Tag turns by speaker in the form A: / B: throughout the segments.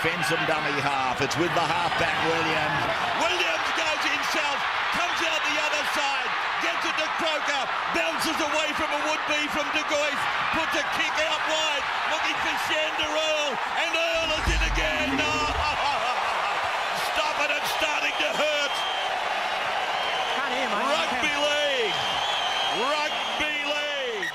A: Fensom dummy half. It's with the halfback Williams. Williams goes himself, comes out the other side, gets it to Croker, bounces away from a would-be from De Gois, puts a kick out wide, looking for Sandor Earl, and Earl is in again. No! Stop it, it's starting to hurt. Rugby league. Rugby league.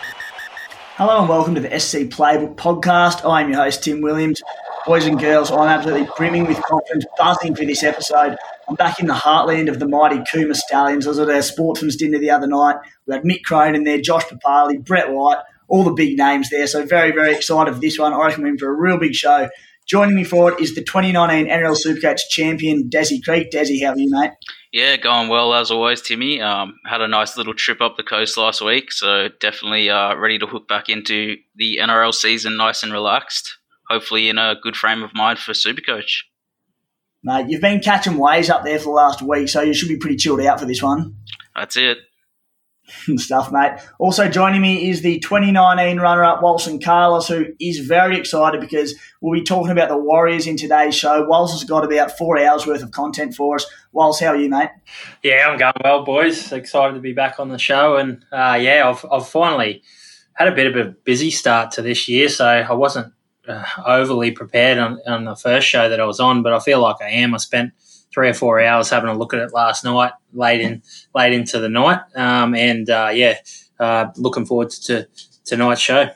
B: Hello and welcome to the SC Playbook podcast. I'm your host, Tim Williams. Boys and girls, I'm absolutely brimming with confidence, buzzing for this episode. I'm back in the heartland of the mighty Cooma Stallions. I was at our sportsman's dinner the other night. We had Mick Cronin there, Josh Papalii, Brett White, all the big names there. So very, very excited for this one. I reckon we're in for a real big show. Joining me for it is the 2019 NRL Supercoach champion, Desi Creek. Desi, how are you, mate?
C: Yeah, going well as always, Timmy. Um, had a nice little trip up the coast last week, so definitely uh, ready to hook back into the NRL season nice and relaxed. Hopefully, in a good frame of mind for Supercoach.
B: Mate, you've been catching waves up there for the last week, so you should be pretty chilled out for this one.
C: That's it.
B: stuff, mate. Also joining me is the 2019 runner-up Walson Carlos, who is very excited because we'll be talking about the Warriors in today's show. Walsh has got about four hours worth of content for us. Walsh, how are you, mate?
D: Yeah, I'm going well, boys. Excited to be back on the show, and uh, yeah, I've, I've finally had a bit of a busy start to this year, so I wasn't overly prepared on, on the first show that I was on, but I feel like I am. I spent three or four hours having a look at it last night, late in late into the night, um, and uh, yeah, uh, looking forward to tonight's show.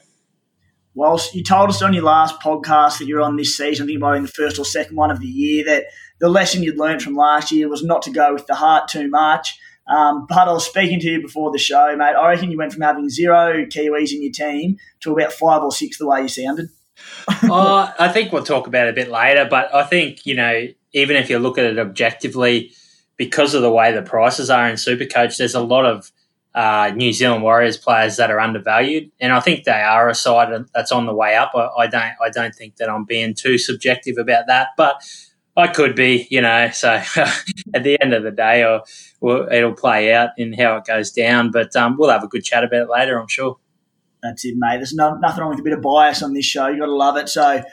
B: Whilst you told us on your last podcast that you're on this season, I think about in the first or second one of the year, that the lesson you'd learned from last year was not to go with the heart too much. Um, but I was speaking to you before the show, mate. I reckon you went from having zero Kiwis in your team to about five or six the way you sounded.
D: oh, I think we'll talk about it a bit later, but I think, you know, even if you look at it objectively, because of the way the prices are in Supercoach, there's a lot of uh, New Zealand Warriors players that are undervalued, and I think they are a side that's on the way up. I, I don't, I don't think that I'm being too subjective about that, but I could be, you know. So at the end of the day, I'll, it'll play out in how it goes down. But um, we'll have a good chat about it later, I'm sure.
B: That's it, mate. There's no, nothing wrong with a bit of bias on this show. You've got to love it. So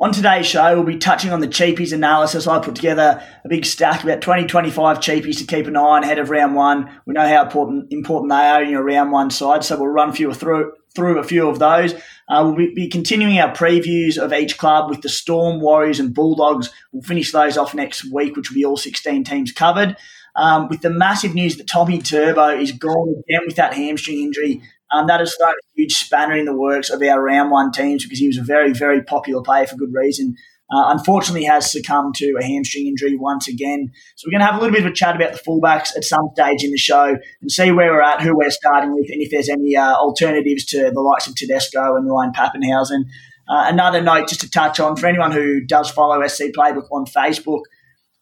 B: on today's show, we'll be touching on the cheapies analysis. I put together a big stack, about 20, 25 cheapies to keep an eye on ahead of round one. We know how important important they are in your round one side, so we'll run through through a few of those. Uh, we'll be, be, continuing our previews of each club with the Storm, Warriors, and Bulldogs. We'll finish those off next week, which will be all 16 teams covered. Um, with the massive news that Tommy Turbo is gone again with that hamstring injury. Um, that has thrown a huge spanner in the works of our round one teams because he was a very, very popular player for good reason. Uh, unfortunately, has succumbed to a hamstring injury once again. So we're going to have a little bit of a chat about the fullbacks at some stage in the show and see where we're at, who we're starting with, and if there's any uh, alternatives to the likes of Tedesco and Ryan Papenhuyzen. Uh, another note just to touch on for anyone who does follow SC Playbook on Facebook,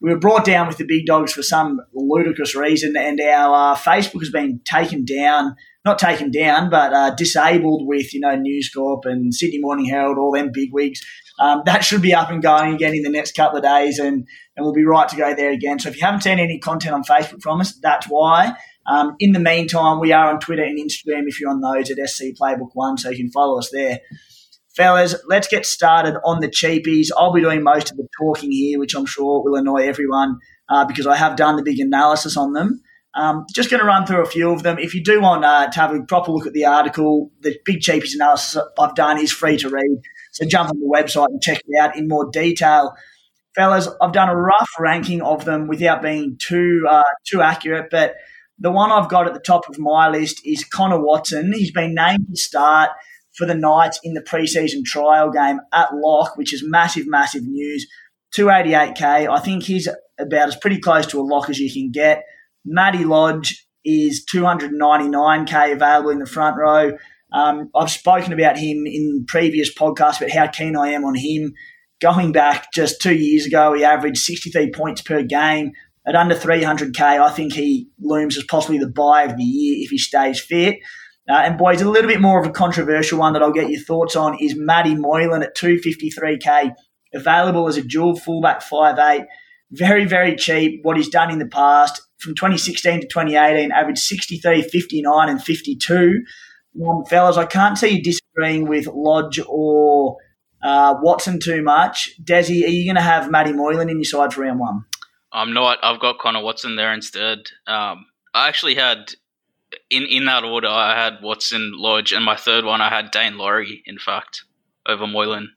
B: we were brought down with the big dogs for some ludicrous reason, and our uh, Facebook has been taken down not taken down, but uh, disabled with you know News Corp and Sydney Morning Herald, all them big wigs. Um, that should be up and going again in the next couple of days, and and we'll be right to go there again. So if you haven't seen any content on Facebook from us, that's why. Um, in the meantime, we are on Twitter and Instagram if you're on those at SC Playbook One, so you can follow us there. Fellas, let's get started on the cheapies. I'll be doing most of the talking here, which I'm sure will annoy everyone uh, because I have done the big analysis on them. Um, just going to run through a few of them. If you do want uh, to have a proper look at the article, the big cheapies analysis I've done is free to read. So jump on the website and check it out in more detail. Fellas, I've done a rough ranking of them without being too uh, too accurate, but the one I've got at the top of my list is Connor Watson. He's been named to start for the Knights in the preseason trial game at lock, which is massive, massive news. 288k. I think he's about as pretty close to a lock as you can get. Matty Lodge is 299k available in the front row. Um, I've spoken about him in previous podcasts about how keen I am on him. Going back just two years ago, he averaged 63 points per game at under 300k. I think he looms as possibly the buy of the year if he stays fit. Uh, and boys, a little bit more of a controversial one that I'll get your thoughts on is Matty Moylan at 253k, available as a dual fullback 5'8". Very, very cheap. What he's done in the past from 2016 to 2018, averaged 63, 59, and 52. Um, fellas, I can't see you disagreeing with Lodge or Uh, Watson too much. Desi, are you going to have Matty Moylan in your side for round one?
C: I'm not. I've got Connor Watson there instead. Um, I actually had in in that order. I had Watson, Lodge, and my third one I had Daine Laurie. In fact, over Moylan.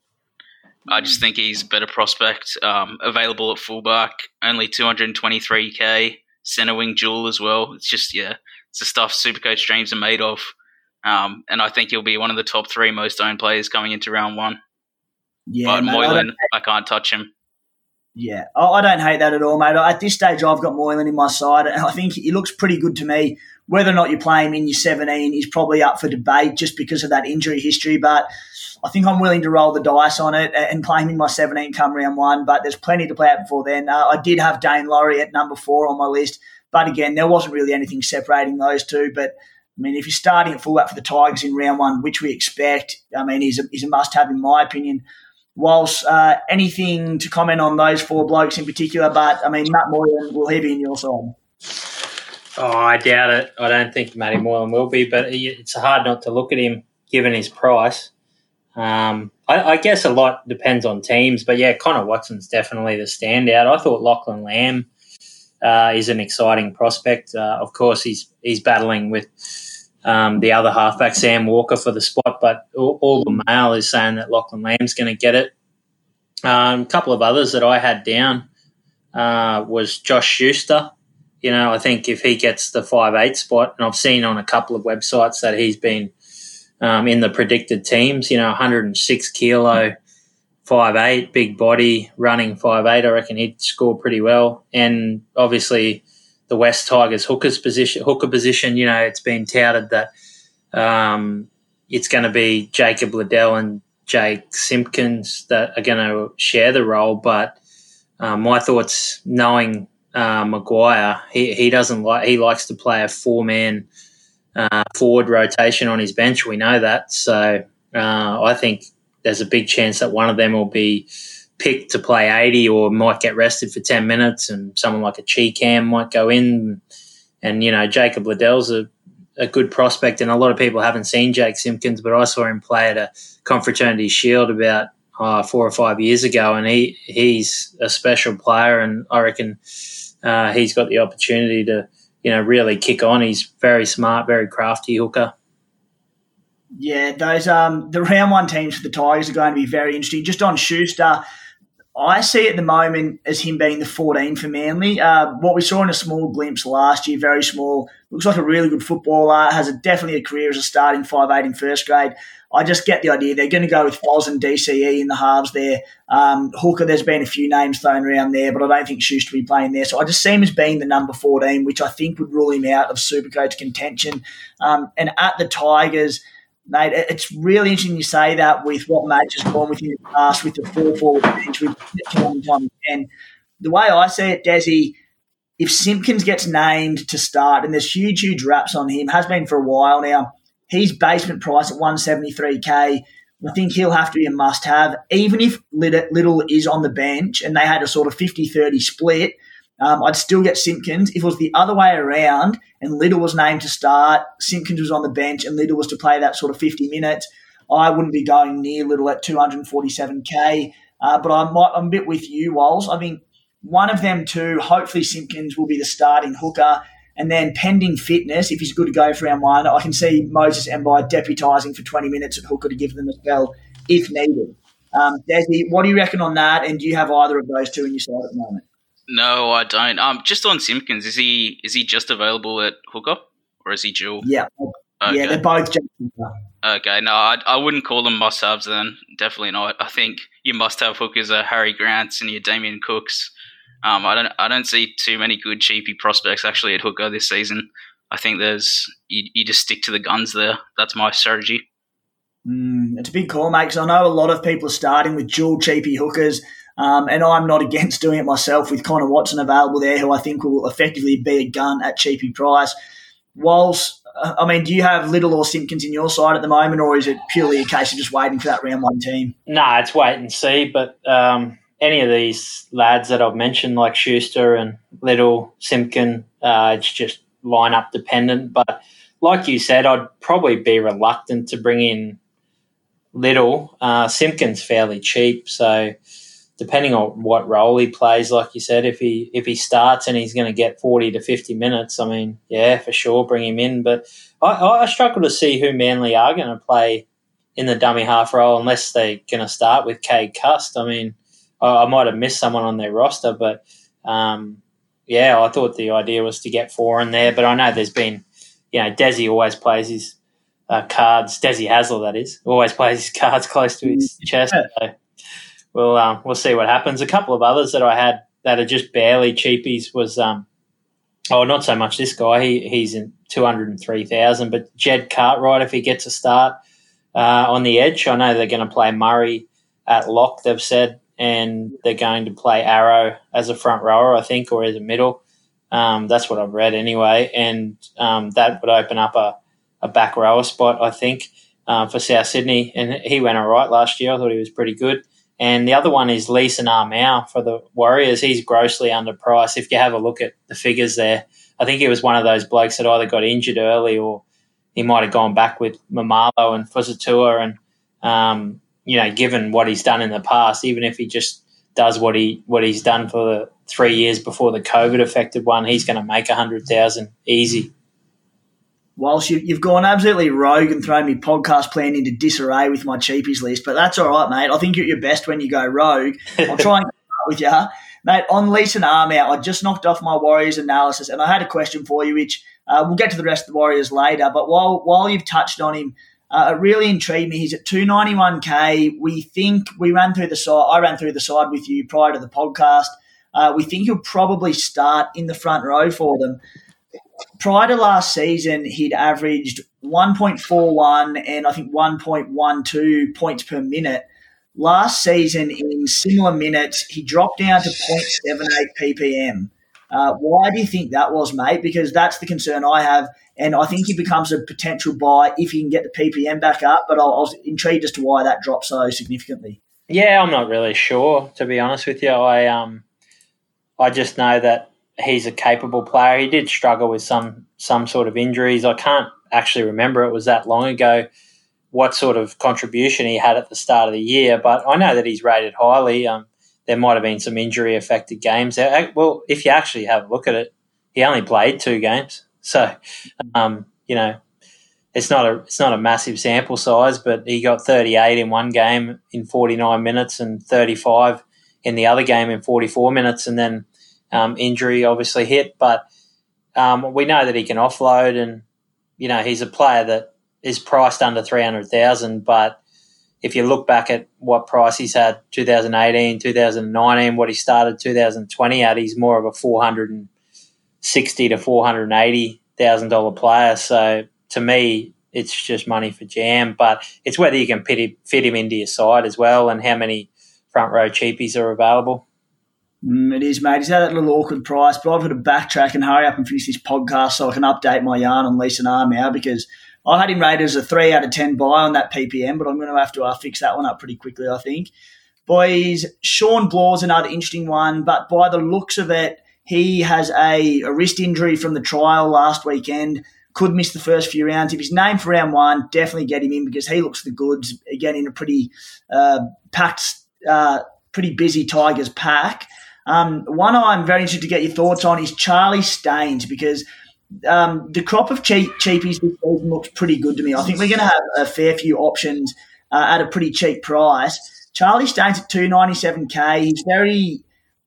C: I just think he's a better prospect. Um, available at fullback, only 223k, center wing dual as well. It's just yeah, it's the stuff Supercoach dreams are made of. Um, and I think he'll be one of the top three most owned players coming into round one. Yeah, but mate, Moylan, I, I, can't touch him.
B: Yeah, I don't hate that at all, mate. At this stage, I've got Moylan in my side, and I think he looks pretty good to me. Whether or not you play him in your 17 is probably up for debate just because of that injury history, but I think I'm willing to roll the dice on it and play him in my 17 come round one, but there's plenty to play out before then. Uh, I did have Daine Laurie at number four on my list, but again, there wasn't really anything separating those two, but I mean, if you're starting at fullback for the Tigers in round one, which we expect, I mean, he's a, he's a must have in my opinion. Whilst uh, anything to comment on those four blokes in particular, but I mean, Matt Moylan, will he be in your side?
D: Oh, I doubt it. I don't think Matty Moylan will be, but it's hard not to look at him given his price. Um, I, I, guess a lot depends on teams, but yeah, Connor Watson's definitely the standout. I thought Lachlan Lamb uh, is an exciting prospect. Uh, of course, he's he's battling with um, the other halfback, Sam Walker, for the spot, but all, all the mail is saying that Lachlan Lamb's going to get it. Um, a couple of others that I had down uh, was Josh Schuster. You know, I think if he gets the five eight spot, and I've seen on a couple of websites that he's been um, in the predicted teams. You know, 106 kilo, five eight, big body, running five eight. I reckon he'd score pretty well. And obviously, the West Tigers hooker's position, hooker position. You know, it's been touted that um, it's going to be Jacob Liddle and Jake Simpkins that are going to share the role. But um, my thoughts, knowing uh, Maguire, he, he doesn't like he likes to play a four man uh, forward rotation on his bench. We know that, so uh, I think there's a big chance that one of them will be picked to play 80 or might get rested for 10 minutes, and someone like a Chee-Kam might go in. And you know, Jacob Liddle's a a good prospect, and a lot of people haven't seen Jake Simpkins, but I saw him play at a Confraternity Shield about uh, four or five years ago, and he he's a special player, and I reckon uh, he's got the opportunity to you know, really kick on. He's very smart, very crafty hooker.
B: Yeah, those um the round one teams for the Tigers are going to be very interesting. Just on Schuster, I see at the moment as him being the 14 for Manly. Uh, what we saw in a small glimpse last year, very small, looks like a really good footballer, has a, definitely a career as a starting five eight in first grade. I just get the idea they're going to go with Foz and DCE in the halves there. Um, Hooker, there's been a few names thrown around there, but I don't think Schuster will be playing there. So I just see him as being the number 14, which I think would rule him out of Supercoach contention. Um, and at the Tigers, mate, it's really interesting you say that with what Madge has gone with in the past with the four forward bench, with time and the way I see it, Desi, if Simpkins gets named to start, and there's huge, huge raps on him, has been for a while now He's basement price at 173k. I think he'll have to be a must have. Even if Liddle is on the bench and they had a sort of 50 30 split, um, I'd still get Simpkins. If it was the other way around and Liddle was named to start, Simpkins was on the bench and Liddle was to play that sort of 50 minutes, I wouldn't be going near Liddle at 247k. Uh, but I'm, I'm a bit with you, Walls. I think one of them two, hopefully Simpkins will be the starting hooker and then pending fitness, if he's good to go for round one, I can see Moses Mbye deputising for 20 minutes at hooker to give them a spell if needed. Um, Desi, what do you reckon on that? And do you have either of those two in your side at the moment?
C: No, I don't. Um, just on Simpkins, is he is he just available at hooker or is he dual?
B: Yeah, okay. yeah, they're both just
C: Okay, no, I, I wouldn't call them must haves then. Definitely not. I think your must have hookers are Harry Grants and your Damien Cooks. Um, I don't I don't see too many good cheapy prospects actually at hooker this season. I think there's you, you just stick to the guns there. That's my strategy.
B: Mm, it's a big call, mate. Because I know a lot of people are starting with dual cheapy hookers, um, and I'm not against doing it myself with Connor Watson available there, who I think will effectively be a gun at cheapy price. Whilst uh, I mean, do you have Liddle or Simpkins in your side at the moment, or is it purely a case of just waiting for that round one team?
D: No, nah, it's wait and see. But um, any of these lads that I've mentioned, like Schuster and Liddle, Simpkin, uh, it's just lineup dependent. But like you said, I'd probably be reluctant to bring in little. Uh, Simpkins fairly cheap, so depending on what role he plays, like you said, if he if he starts and he's going to get forty to fifty minutes, I mean, yeah, for sure, bring him in. But I, I struggle to see who Manly are going to play in the dummy half role unless they're going to start with Cade Cust. I mean, I, I, might have missed someone on their roster, but um, yeah, I thought the idea was to get four in there. But I know there's been, you know, Desi always plays his uh, cards. Desi Hasler, that is, always plays his cards close to his chest. So we'll um, we'll see what happens. A couple of others that I had that are just barely cheapies was um, oh not so much this guy he he's in two hundred and three thousand, but Jed Cartwright if he gets a start uh, on the edge, I know they're going to play Murray at lock. They've said, and they're going to play Arrow as a front rower, I think, or as a middle. Um, that's what I've read anyway, and um, that would open up a, a back rower spot, I think, uh, for South Sydney. And he went all right last year. I thought he was pretty good. And the other one is Leeson Armour for the Warriors. He's grossly underpriced. If you have a look at the figures there, I think he was one of those blokes that either got injured early or he might have gone back with Maumalo and Fusitu'a. And, um, you know, given what he's done in the past, even if he just does what he what he's done for the three years before the COVID affected one, he's going to make a hundred thousand easy
B: whilst you, have gone absolutely rogue and thrown me podcast plan into disarray with my cheapies list, but that's all right, mate. I think you're at your best when you go rogue. I'll try and with you. Mate, on Lees and Arm out, I just knocked off my Warriors analysis, and I had a question for you, which uh, we'll get to the rest of the Warriors later. But while while you've touched on him, uh, it really intrigued me. He's at 291k. We think we ran through the side. I ran through the side with you prior to the podcast. Uh, we think he'll probably start in the front row for them prior to last season, he'd averaged 1.41 and I think 1.12 points per minute. Last season, in similar minutes, he dropped down to 0.78 ppm. Uh, why do you think that was, mate? Because that's the concern I have, and I think he becomes a potential buy if he can get the ppm back up. But I, was intrigued as to why that dropped so significantly.
D: Yeah, I'm not really sure, to be honest with you. I um, I just know that he's a capable player. He did struggle with some some sort of injuries. I can't actually remember it was that long ago what sort of contribution he had at the start of the year, but I know that he's rated highly. Um, there might have been some injury affected games. Well, if you actually have a look at it, he only played two games, so um, you know it's not a it's not a massive sample size, but he got 38 in one game in 49 minutes and 35 in the other game in 44 minutes, and then um, injury obviously hit, but um, we know that he can offload, and you know he's a player that is priced under three hundred thousand. But if you look back at what price he's had 2018, 2019, what he started 2020 at, he's more of a 460 to 480 thousand dollar player. So to me, it's just money for jam. But it's whether you can fit him into your side as well, and how many front row cheapies are available.
B: Mm, it is, mate. He's had that little awkward price, but I've got to backtrack and hurry up and finish this podcast so I can update my yarn on Leeson Armour because I had him rated as a 3 out of 10 buy on that PPM, but I'm going to have to uh, fix that one up pretty quickly, I think. Boys, Shawn Blore's another interesting one, but by the looks of it, he has a, a wrist injury from the trial last weekend. Could miss the first few rounds. If he's named for round one, definitely get him in because he looks the goods again in a pretty uh, packed, uh, pretty busy Tigers pack. Um, one I'm very interested to get your thoughts on is Charlie Staines because um, the crop of cheap, cheapies this season looks pretty good to me. I think we're going to have a fair few options uh, at a pretty cheap price. Charlie Staines at 297k. He's very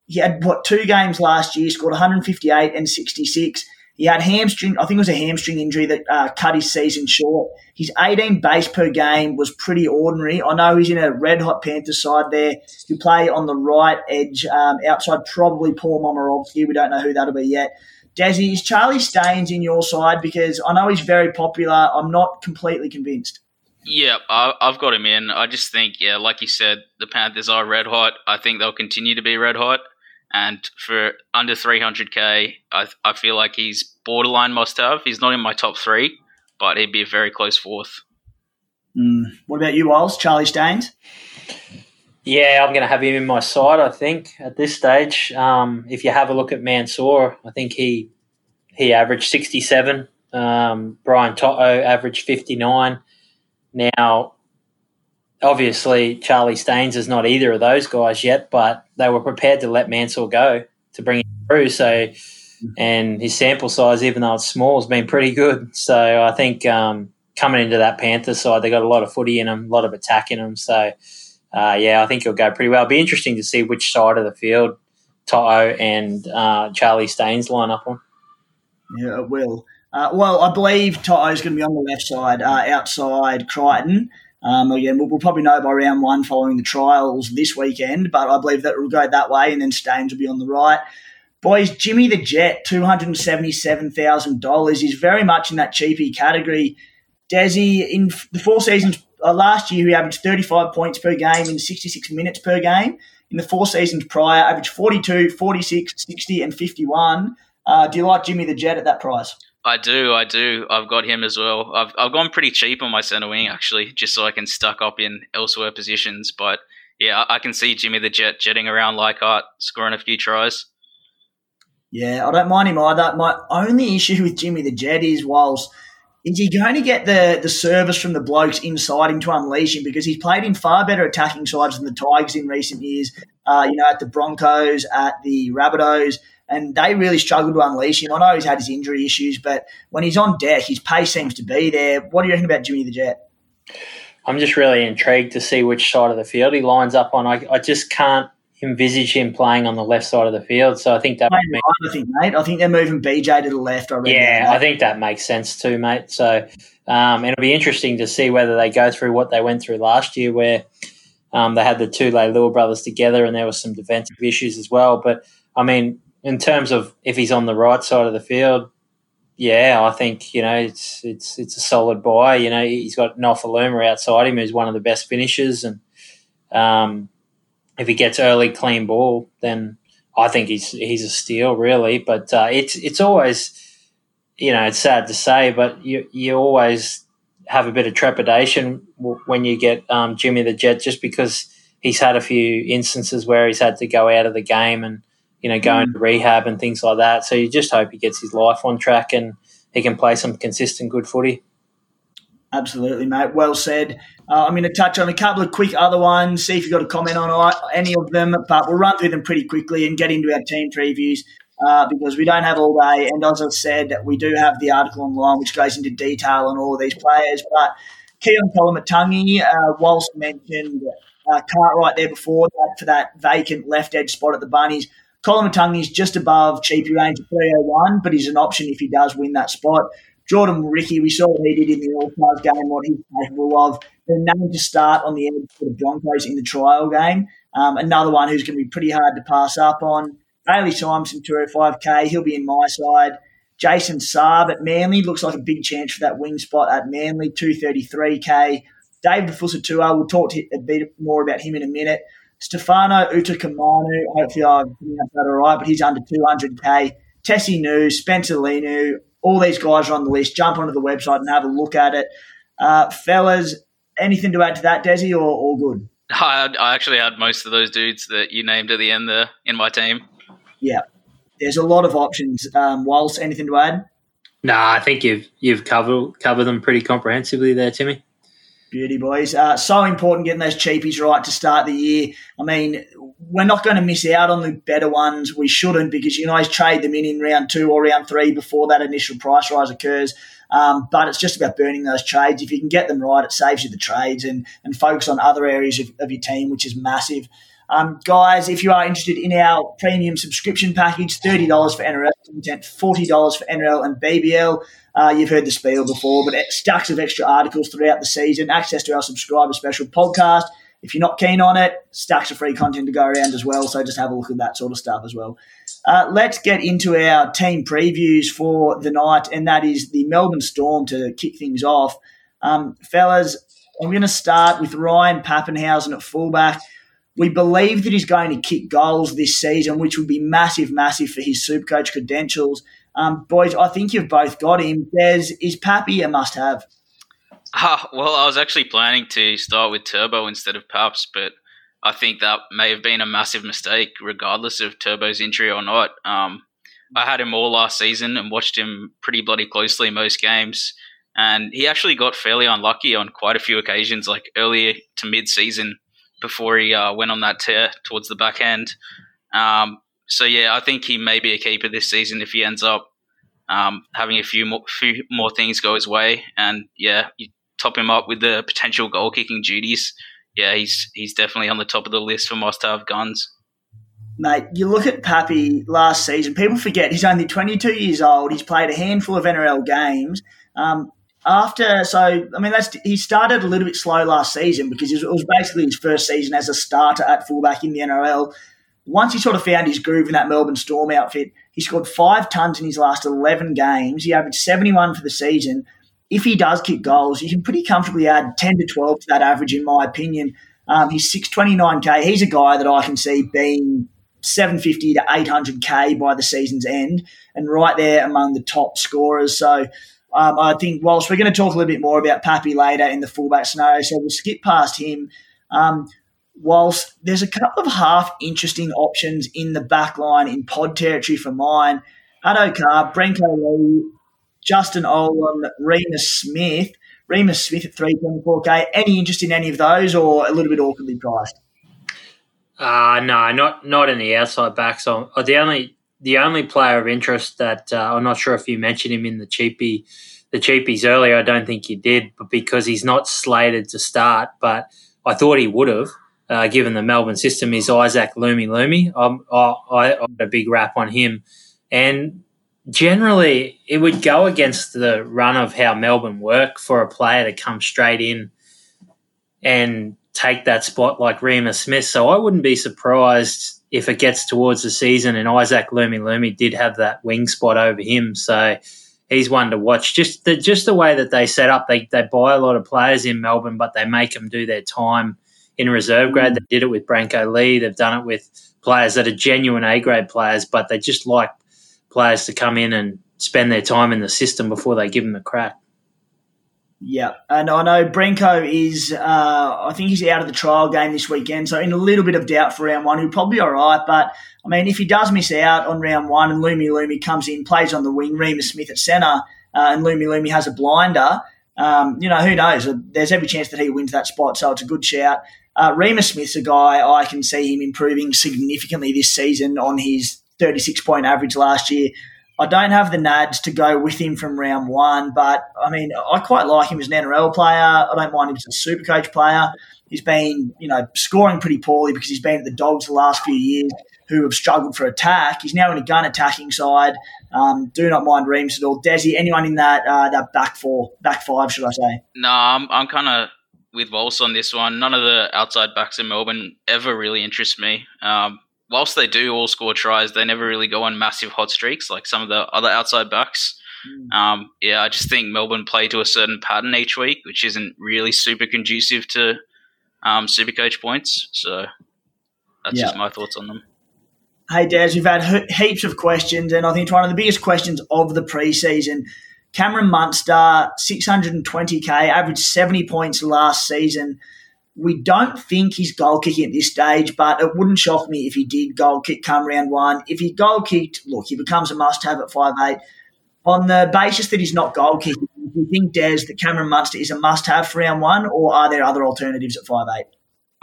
B: he had what two games last year, scored 158 and 66. He had hamstring, I think it was a hamstring injury that uh, cut his season short. His 18 base per game was pretty ordinary. I know he's in a red hot Panther side there. He play on the right edge, um, outside probably Paul Momirovski. We don't know who that'll be yet. Desi, is Charlie Staines in your side? Because I know he's very popular. I'm not completely convinced.
C: Yeah, I, have got him in. I just think, yeah, like you said, the Panthers are red hot. I think they'll continue to be red hot. And for under 300k, I, I feel like he's borderline must have. He's not in my top three, but he'd be a very close fourth.
B: Mm. What about you, Wiles? Charlie Staines?
D: Yeah, I'm going to have him in my side. I think at this stage, um, if you have a look at Mansour, I think he he averaged 67. Um, Brian To'o averaged 59. Now, obviously Charlie Staines is not either of those guys yet, but they were prepared to let Mansour go to bring him through. So, and his sample size, even though it's small, has been pretty good. So I think um, coming into that Panther side, they got a lot of footy in them, a lot of attack in them. So, uh, yeah, I think it'll go pretty well. It'll be interesting to see which side of the field To'o and uh, Charlie Staines line up on.
B: Yeah, it will. Uh, well, I believe To'o's going to be on the left side, uh, outside Crichton. Um, again, we'll, we'll, probably know by round one following the trials this weekend, but I believe that will go that way, and then Staines will be on the right. Boys, Jimmy the Jet, $277,000. He's very much in that cheapy category. Desi, in the four seasons uh, last year, he averaged 35 points per game in 66 minutes per game. In the four seasons prior, averaged 42, 46, 60, and 51. Uh, do you like Jimmy the Jet at that price?
C: I do, I do. I've got him as well. I've I've gone pretty cheap on my centre wing actually, just so I can stuck up in elsewhere positions. But yeah, I can see Jimmy the Jet jetting around Leichhardt, scoring a few tries.
B: Yeah, I don't mind him either. My only issue with Jimmy the Jet is whilst is he going to get the, the service from the blokes inside him to unleash him because he's played in far better attacking sides than the Tigers in recent years. Uh, you know, at the Broncos, at the Rabbitohs, and they really struggled to unleash him. I know he's had his injury issues, but when he's on deck, his pace seems to be there. What do you reckon about Jimmy the Jet?
D: I'm just really intrigued to see which side of the field he lines up on. I, I just can't envisage him playing on the left side of the field. So I think that.
B: Mate, I think, mate. I think they're moving BJ to the left. I
D: yeah, I think that makes sense too, mate. So um, it'll be interesting to see whether they go through what they went through last year, where um, they had the two Leilua brothers together, and there was some defensive issues as well. But I mean, in terms of if he's on the right side of the field, yeah, I think you know it's it's it's a solid buy. You know, he's got Nofoaluma outside him, who's one of the best finishers, and um, if he gets early clean ball, then I think he's he's a steal, really. But uh, it's it's always, you know, it's sad to say, but you you always have a bit of trepidation when you get um, Jimmy the Jet, just because he's had a few instances where he's had to go out of the game and you know, going mm. to rehab and things like that. So you just hope he gets his life on track and he can play some consistent good footy.
B: Absolutely, mate. Well said. Uh, I'm going to touch on a couple of quick other ones, see if you've got a comment on any of them, but we'll run through them pretty quickly and get into our team previews uh, because we don't have all day. And as I said, we do have the article online which goes into detail on all of these players. But Keaon Koloamatangi, uh, whilst mentioned uh, Cartwright there before that for that vacant left edge spot at the Bunnies, Koloamatangi is just above cheapy range of 301, but he's an option if he does win that spot. Jordan Riki, we saw what he did in the All Stars game, what he's capable of. They're named to start on the the Broncos in the trial game. Um, another one who's going to be pretty hard to pass up on. Bailey Simonsson, 205k, he'll be in my side. Jason Saab at Manly looks like a big chance for that wing spot at Manly, 233k. David Fusitu'a, we'll talk a bit more about him in a minute. Stefano Utoikamanu, hopefully I'm pronounced that all right, but he's under 200k. Tesi Niu, Spencer Leniu, all these guys are on the list. Jump onto the website and have a look at it. Uh, fellas, anything to add to that, Desi, or all good?
C: I, I actually had most of those dudes that you named at the end there in my team.
B: Yeah, there's a lot of options. Um, whilst anything to add?
D: No, nah, I think you've you've covered covered them pretty comprehensively there, Timmy.
B: Beauty boys. Uh, so important getting those cheapies right to start the year. I mean, we're not going to miss out on the better ones. We shouldn't because you guys trade them in in round two or round three before that initial price rise occurs. Um, but it's just about burning those trades. If you can get them right, it saves you the trades and, and focus on other areas of, of your team, which is massive. Um, guys, if you are interested in our premium subscription package, $30 for NRL content, $40 for NRL and BBL. Uh, you've heard the spiel before, but stacks of extra articles throughout the season, access to our subscriber special podcast. If you're not keen on it, stacks of free content to go around as well. So just have a look at that sort of stuff as well. Uh, let's get into our team previews for the night, and that is the Melbourne Storm to kick things off. Um, fellas, I'm going to start with Ryan Papenhuyzen at fullback. We believe that he's going to kick goals this season, which would be massive, massive for his Supercoach credentials. Um, boys, I think you've both got him. There's is Pappy a must-have?
C: Ah, well, I was actually planning to start with Turbo instead of Paps, but I think that may have been a massive mistake, regardless of Turbo's injury or not. Um, I had him all last season and watched him pretty bloody closely most games, and he actually got fairly unlucky on quite a few occasions, like earlier to mid-season before he uh, went on that tear towards the back end. Um, so yeah, I think he may be a keeper this season if he ends up um, having a few more, few more things go his way, and yeah, you top him up with the potential goal kicking duties. Yeah, he's he's definitely on the top of the list for must-have guns.
B: Mate, you look at Pappy last season. People forget he's only 22 years old. He's played a handful of NRL games. Um, after, so I mean, that's he started a little bit slow last season because it was basically his first season as a starter at fullback in the NRL. Once he sort of found his groove in that Melbourne Storm outfit, he scored five tons in his last 11 games. He averaged 71 for the season. If he does kick goals, you can pretty comfortably add 10 to 12 to that average, in my opinion. Um, he's 629k. He's a guy that I can see being 750 to 800k by the season's end, and right there among the top scorers. So um, I think whilst we're going to talk a little bit more about Pappy later in the fullback scenario, so we'll skip past him. Um, whilst there's a couple of half interesting options in the back line in pod territory for mine, Addo Brenko Lee, Justin Olam, Reimis Smith. Reimis Smith at 324k. Any interest in any of those or a little bit awkwardly priced?
D: Uh, no, not not in the outside backs. So uh, the only the only player of interest that uh, I'm not sure if you mentioned him in the cheapie the cheapies earlier. I don't think you did, but because he's not slated to start, but I thought he would have. Uh, given the Melbourne system, is Isaac Lumelume. I'm, a big rap on him, and generally it would go against the run of how Melbourne work for a player to come straight in and take that spot like Reimis Smith. So I wouldn't be surprised if it gets towards the season and Isaac Lumelume did have that wing spot over him. So he's one to watch. Just the just the way that they set up, they they buy a lot of players in Melbourne, but they make them do their time in reserve grade. They did it with Brenko Lee. They've done it with players that are genuine A grade players, but they just like players to come in and spend their time in the system before they give them a crack.
B: Yeah, and I know Brenko is, uh, I think he's out of the trial game this weekend, so in a little bit of doubt for round one. He'll probably be all right, but I mean, if he does miss out on round one and Lumelume comes in, plays on the wing, Reimis Smith at centre, uh, and Lumelume has a blinder, um, you know, who knows? There's every chance that he wins that spot, so it's a good shout. Uh, Reimis Smith's a guy I can see him improving significantly this season on his 36 point average last year. I don't have the nads to go with him from round one, but I mean, I quite like him as an NRL player. I don't mind him as a super coach player. He's been, you know, scoring pretty poorly because he's been at the Dogs the last few years who have struggled for attack. He's now in a gun attacking side. Um, do not mind Reams at all. Desi, anyone in that uh, that back four, back five, should I say?
C: No, I'm, I'm kind of with Walsh on this one. None of the outside backs in Melbourne ever really interest me. Um, whilst they do all score tries, they never really go on massive hot streaks like some of the other outside backs. Mm. Um, yeah, I just think Melbourne play to a certain pattern each week, which isn't really super conducive to um, super coach points. So that's yeah. just my thoughts on them.
B: Hey, Daz, we've had heaps of questions, and I think it's one of the biggest questions of the preseason. Cameron Munster, 620k, averaged 70 points last season. We don't think he's goal kicking at this stage, but it wouldn't shock me if he did goal kick come round one. If he goal kicked, look, he becomes a must have at five eight. On the basis that he's not goal kicking, do you think, Des, that Cameron Munster is a must have for round one, or are there other alternatives at five eight?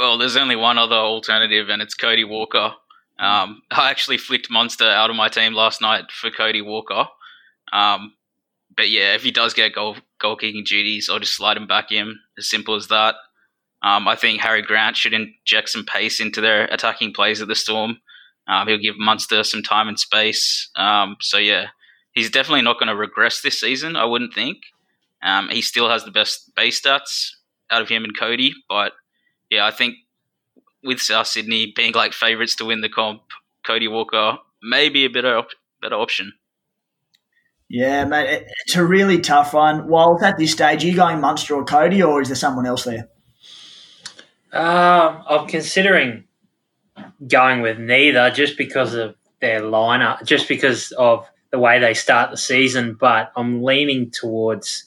C: Well, there's only one other alternative, and it's Cody Walker. Um, I actually flicked Munster out of my team last night for Cody Walker. Um, but yeah, if he does get goal goal kicking duties, I'll just slide him back in. As simple as that. Um, I think Harry Grant should inject some pace into their attacking plays at the Storm. Um, he'll give Munster some time and space. Um, so yeah, he's definitely not going to regress this season. I wouldn't think. Um, he still has the best base stats out of him and Cody, but yeah, I think with South Sydney being like favourites to win the comp, Cody Walker may be a better better option.
B: Yeah, mate, it's a really tough one. While at this stage, are you going Munster or Cody, or is there someone else there?
D: Um, I'm considering going with neither just because of their lineup, just because of the way they start the season. But I'm leaning towards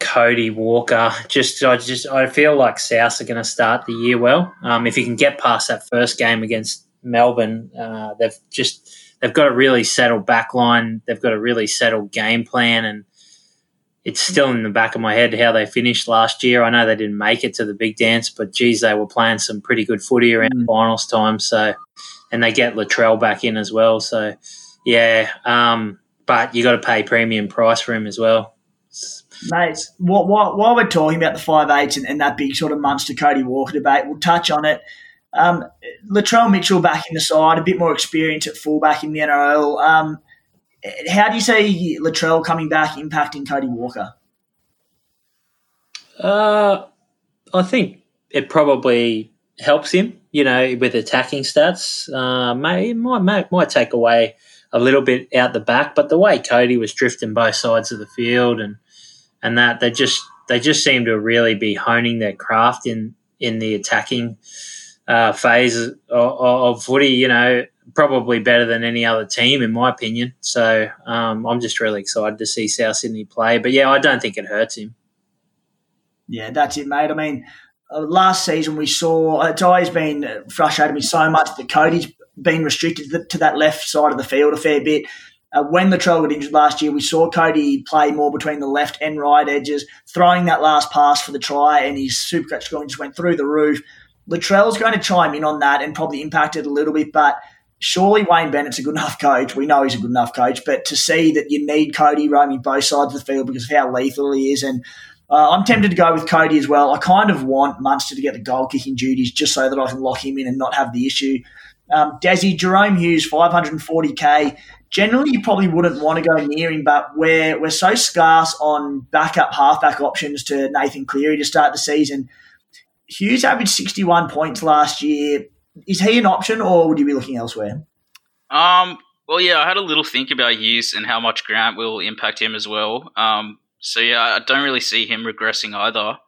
D: Cody Walker. Just I just I feel like South are going to start the year well. Um, if you can get past that first game against Melbourne, uh, they've just they've got a really settled back line. They've got a really settled game plan, and it's still in the back of my head how they finished last year. I know they didn't make it to the big dance, but geez, they were playing some pretty good footy around mm. finals time. So, and they get Latrell back in as well. So, yeah, um, but you got to pay premium price for him as well.
B: Mate, while, while, we're talking about the five eights and, and, that big sort of Munster Cody Walker debate, we'll touch on it. Um, Latrell Mitchell back in the side, a bit more experience at fullback in the NRL. Um, how do you see Latrell coming back impacting Cody Walker?
D: Uh, I think it probably helps him, you know, with attacking stats. Uh, may, might, might take away a little bit out the back, but the way Cody was drifting both sides of the field and and that they just they just seem to really be honing their craft in in the attacking uh, phase of, of, footy. You know, probably better than any other team, in my opinion. So um, I'm just really excited to see South Sydney play. But yeah, I don't think it hurts him.
B: Yeah, that's it, mate. I mean, uh, last season we saw it's always been frustrated me so much that Cody's been restricted to that left side of the field a fair bit. Uh, when Latrell got injured last year, we saw Cody play more between the left and right edges, throwing that last pass for the try, and his supercoach scoring just went through the roof. Latrell's going to chime in on that and probably impact it a little bit, but surely Wayne Bennett's a good enough coach. We know he's a good enough coach, but to see that you need Cody roaming both sides of the field because of how lethal he is, and uh, I'm tempted to go with Cody as well. I kind of want Munster to get the goal kicking duties just so that I can lock him in and not have the issue. Um, Desi, Jahrome Hughes, 540k. Generally, you probably wouldn't want to go near him, but we're, we're so scarce on backup halfback options to Nathan Cleary to start the season. Hughes averaged 61 points last year is he an option, or would you be looking elsewhere?
C: Um. Well, yeah, I had a little think about Hughes and how much Grant will impact him as well. Um. So yeah, I don't really see him regressing either.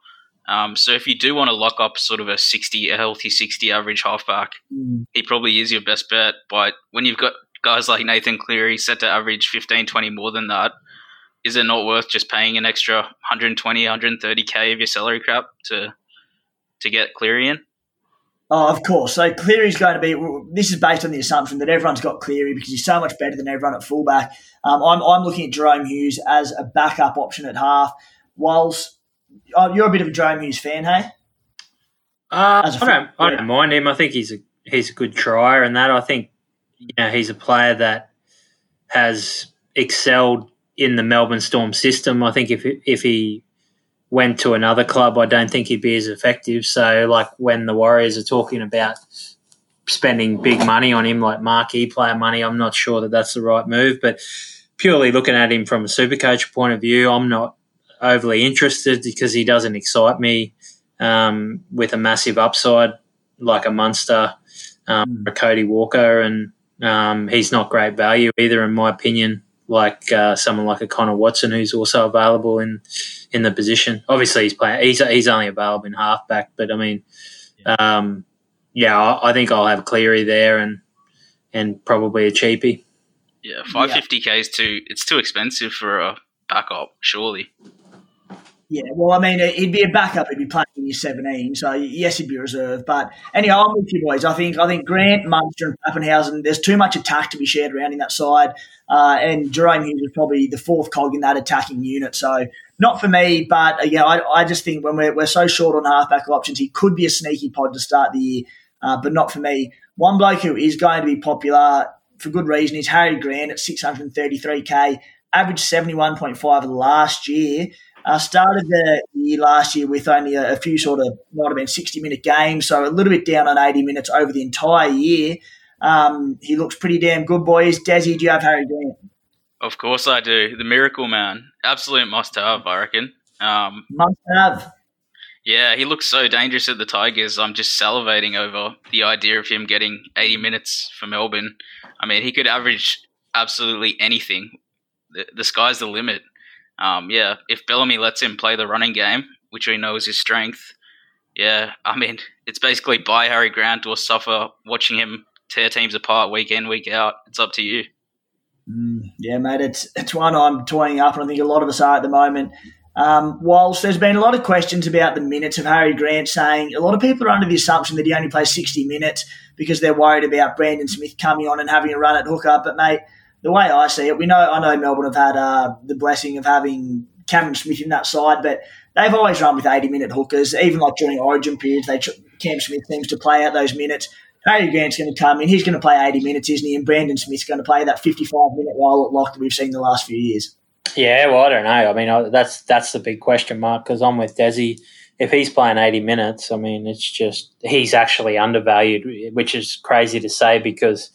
C: Um, so if you do want to lock up sort of a 60, a healthy 60 average halfback, mm. he probably is your best bet. But when you've got guys like Nathan Cleary set to average 15, 20 more than that, is it not worth just paying an extra 120, 130k of your salary cap to to get Cleary in?
B: Oh, of course. So Cleary's going to be. This is based on the assumption that everyone's got Cleary because he's so much better than everyone at fullback. Um, I'm, I'm looking at Jahrome Hughes as a backup option at half. Whilst oh, you're a bit of a Jahrome Hughes fan, hey?
D: Uh, I don't. I don't mind him. I think he's a he's a good trier, and that I think you know he's a player that has excelled in the Melbourne Storm system. I think if if he went to another club, I don't think he'd be as effective. So, like when the Warriors are talking about spending big money on him, like marquee player money, I'm not sure that that's the right move. But purely looking at him from a super coach point of view, I'm not overly interested because he doesn't excite me um, with a massive upside like a Munster um, or Cody Walker. And um, he's not great value either, in my opinion, like uh, someone like a Connor Watson, who's also available in in the position. Obviously, he's playing. He's he's only available in halfback, but I mean, yeah, um, yeah I, I, think I'll have Cleary there and and probably a cheapie.
C: Yeah, five fifty k is too. It's too expensive for a backup, surely.
B: Yeah, well, I mean, he'd be a backup. He'd be playing in year seventeen, so yes, he'd be reserved. But anyway, I'm with you boys. I think I think Grant, Munster, and Papenhuyzen. There's too much attack to be shared around in that side, uh, and Jahrome Hughes is probably the fourth cog in that attacking unit. So not for me, but uh, yeah, I, I, just think when we're, we're so short on halfback options, he could be a sneaky pod to start the year, uh, but not for me. One bloke who is going to be popular for good reason is Harry Grant at 633k, averaged 71.5 last year. Uh, started the year last year with only a, a, few sort of might have been 60 minute games, so a little bit down on 80 minutes over the entire year. Um, he looks pretty damn good, boys. Desi, do you have Harry Grant?
C: Of course I do. The Miracle Man. Absolute must have, I reckon. Um,
B: must have.
C: Yeah, he looks so dangerous at the Tigers. I'm just salivating over the idea of him getting 80 minutes for Melbourne. I mean, he could average absolutely anything. The, the sky's the limit. Um, yeah, if Bellamy lets him play the running game, which we know is his strength, yeah, I mean, it's basically buy Harry Grant or suffer watching him tear teams apart week in, week out. It's up to you.
B: Mm, yeah, mate, it's it's one I'm toying up, and I think a lot of us are at the moment. Um, whilst there's been a lot of questions about the minutes of Harry Grant, saying a lot of people are under the assumption that he only plays 60 minutes because they're worried about Brandon Smith coming on and having a run at hooker. But mate, the way I see it, we know I know Melbourne have had uh, the blessing of having Cameron Smith in that side, but they've always run with 80 minute hookers, even like during origin periods. They Cam Smith seems to play out those minutes. Harry Grant's going to come in. He's going to play 80 minutes, isn't he? And Brandon Smith's going to play that 55 minute role at lock that we've seen the last few years.
D: Yeah, well, I don't know. I mean, that's that's the big question mark because I'm with Desi. If he's playing 80 minutes, I mean, it's just he's actually undervalued, which is crazy to say because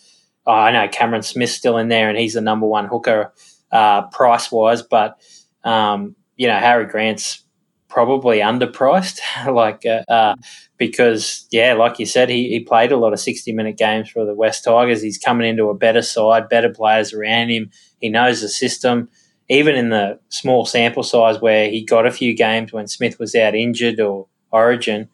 D: oh, I know Cameron Smith's still in there and he's the number one hooker uh, price wise, but um, you know Harry Grant's probably underpriced, like uh, uh, because yeah, like you said, he, he played a lot of sixty minute games for the West Tigers. He's coming into a better side, better players around him. He knows the system. Even in the small sample size where he got a few games when Smith was out injured or Origin,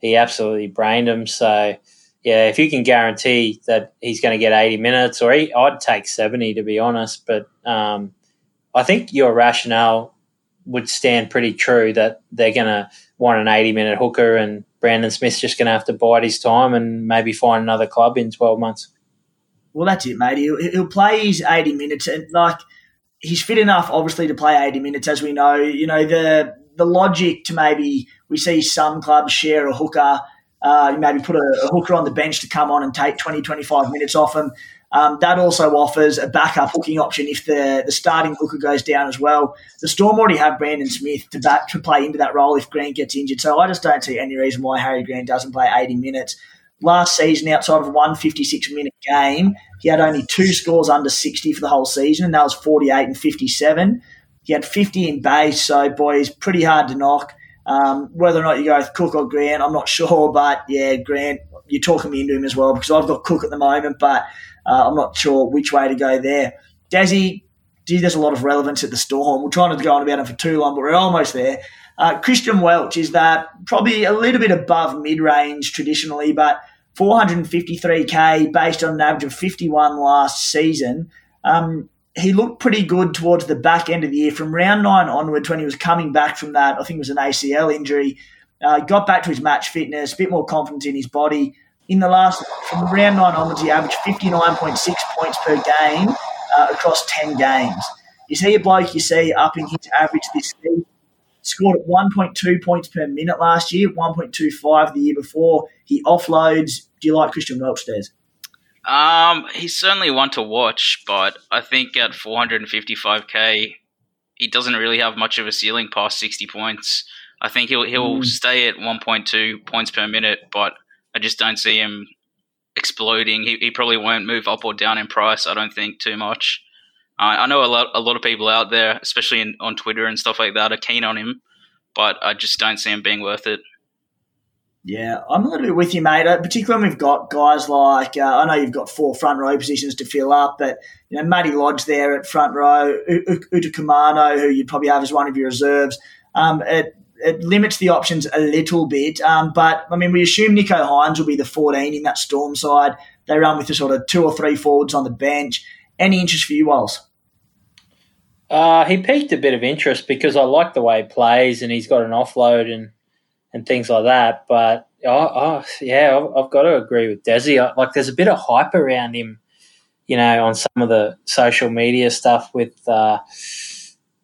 D: he absolutely brained him. So yeah, if you can guarantee that he's going to get eighty minutes, or he, I'd take seventy to be honest. But um, I think your rationale would stand pretty true that they're going to want an 80 minute hooker and Brandon Smith's just going to have to bide his time and maybe find another club in 12 months.
B: Well, that's it, mate. He'll, he'll play his 80 minutes and like he's fit enough, obviously, to play 80 minutes, as we know. You know, the the logic to maybe we see some clubs share a hooker, uh, maybe put a, a, hooker on the bench to come on and take 20, 25 minutes off him. Um, that also offers a backup hooking option if the, the starting hooker goes down as well. The Storm already have Brandon Smith to back to play into that role if Grant gets injured. So I just don't see any reason why Harry Grant doesn't play 80 minutes. Last season, outside of one 56 minute game, he had only two scores under 60 for the whole season, and that was 48 and 57. He had 50 in base, so boys, pretty hard to knock. Um, whether or not you go with Cook or Grant, I'm not sure, but yeah, Grant, you're talking me into him as well because I've got Cook at the moment, but uh, I'm not sure which way to go there. Dazzy, gee, there's a lot of relevance at the Storm. We're trying to go on about him for too long, but we're almost there. Uh, Christian Welch is that probably a little bit above mid range traditionally, but 453k based on an average of 51 last season. Um, he looked pretty good towards the back end of the year from round nine onwards when he was coming back from that. I think it was an ACL injury. Uh, got back to his match fitness, a bit more confidence in his body in the last from round nine onwards, he averaged 59.6 points per game uh, across 10 games. Is he a bloke you see upping his average this season? Scored at 1.2 points per minute last year, 1.25 the year before. He offloads. Do you like Christian Welch?
C: Um, he's certainly one to watch, but I think at 455k, he doesn't really have much of a ceiling past 60 points. I think he'll he'll mm. stay at 1.2 points per minute, but I just don't see him exploding. He, he probably won't move up or down in price. I don't think too much. Uh, I know a lot a lot of people out there, especially in, on Twitter and stuff like that, are keen on him, but I just don't see him being worth it.
B: Yeah, I'm a little bit with you, mate. Uh, particularly when we've got guys like uh, I know you've got four front row positions to fill up, but you know Matty Lodge there at front row, U- Utoikamanu, who you'd probably have as one of your reserves. Um, at it limits the options a little bit. Um, but I mean, we assume Nicho Hynes will be the 14 in that Storm side. They run with the sort of two or three forwards on the bench. Any interest for you, Walls?
D: Uh, he piqued a bit of interest because I like the way he plays and he's got an offload and and things like that. But oh, oh yeah, I've, I've, got to agree with Desi. Like, there's a bit of hype around him, you know, on some of the social media stuff with. Uh,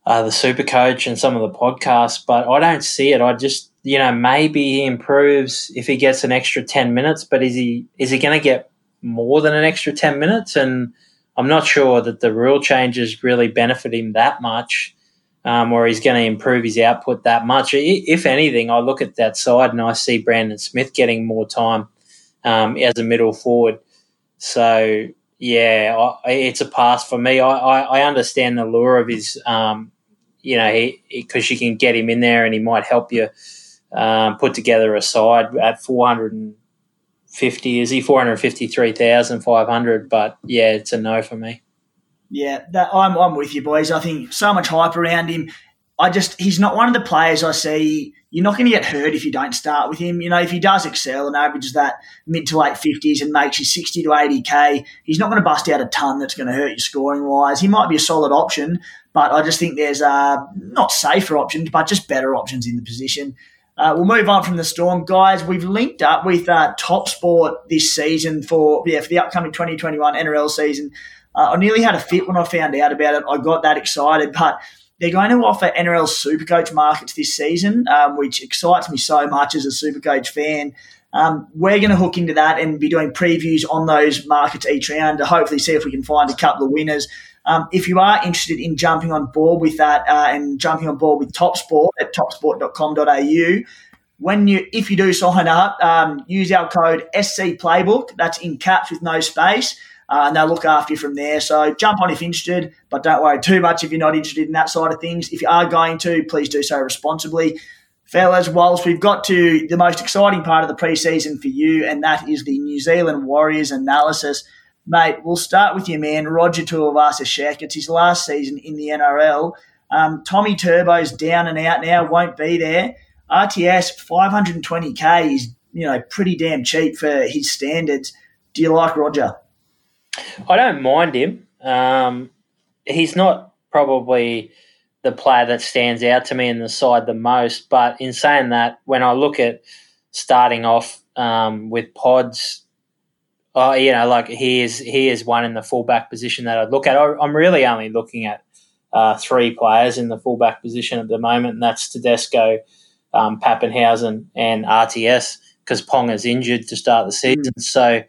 D: uh, the super coach and some of the podcasts, but I don't see it. I just, you know, maybe he improves if he gets an extra 10 minutes, but is he, is he going to get more than an extra 10 minutes? And I'm not sure that the rule changes really benefit him that much. Um, or he's going to improve his output that much. If anything, I look at that side and I see Brandon Smith getting more time um, as a middle forward. So yeah, I, it's a pass for me. I, I, I, understand the lure of his um, you know, because you can get him in there and he might help you um, put together a side at 450. Is he 453,500? But yeah, it's a no for me.
B: Yeah, that, I'm, I'm with you, boys. I think so much hype around him. I just, he's not one of the players I see. You're not going to get hurt if you don't start with him. You know, if he does excel and averages that mid to late 50s and makes you 60 to 80K, he's not going to bust out a ton that's going to hurt you scoring wise. He might be a solid option, but I just think there's uh, not safer options, but just better options in the position. Uh, we'll move on from the Storm, guys. We've linked up with uh, Top Sport this season for yeah for the upcoming 2021 NRL season. Uh, I nearly had a fit when I found out about it. I got that excited, but they're going to offer NRL Supercoach markets this season, um, which excites me so much as a Supercoach fan. Um, we're going to hook into that and be doing previews on those markets each round to hopefully see if we can find a couple of winners. Um, if you are interested in jumping on board with that uh, and jumping on board with TopSport at topsport.com.au, when you if you do sign up, um, use our code SC Playbook. That's in caps with no space. Uh, and they'll look after you from there. So jump on if interested, but don't worry too much if you're not interested in that side of things. If you are going to, please do so responsibly. Fellas, whilst we've got to the most exciting part of the preseason for you, and that is the New Zealand Warriors analysis. Mate, we'll start with you, man. Roger Tuivasa-Sheck. It's his last season in the NRL. Um, Tommy Turbo's down and out now, won't be there. RTS 520k is you know pretty damn cheap for his standards. Do you like Roger?
D: I don't mind him. Um, he's not probably the player that stands out to me in the side the most. But in saying that, when I look at starting off um, with pods, oh, you know, like he is he is one in the fullback position that I'd look at. I, am really only looking at uh, three players in the fullback position at the moment, and that's Tedesco, um, Papenhuyzen, and RTS because Pong is injured to start the season. Mm. So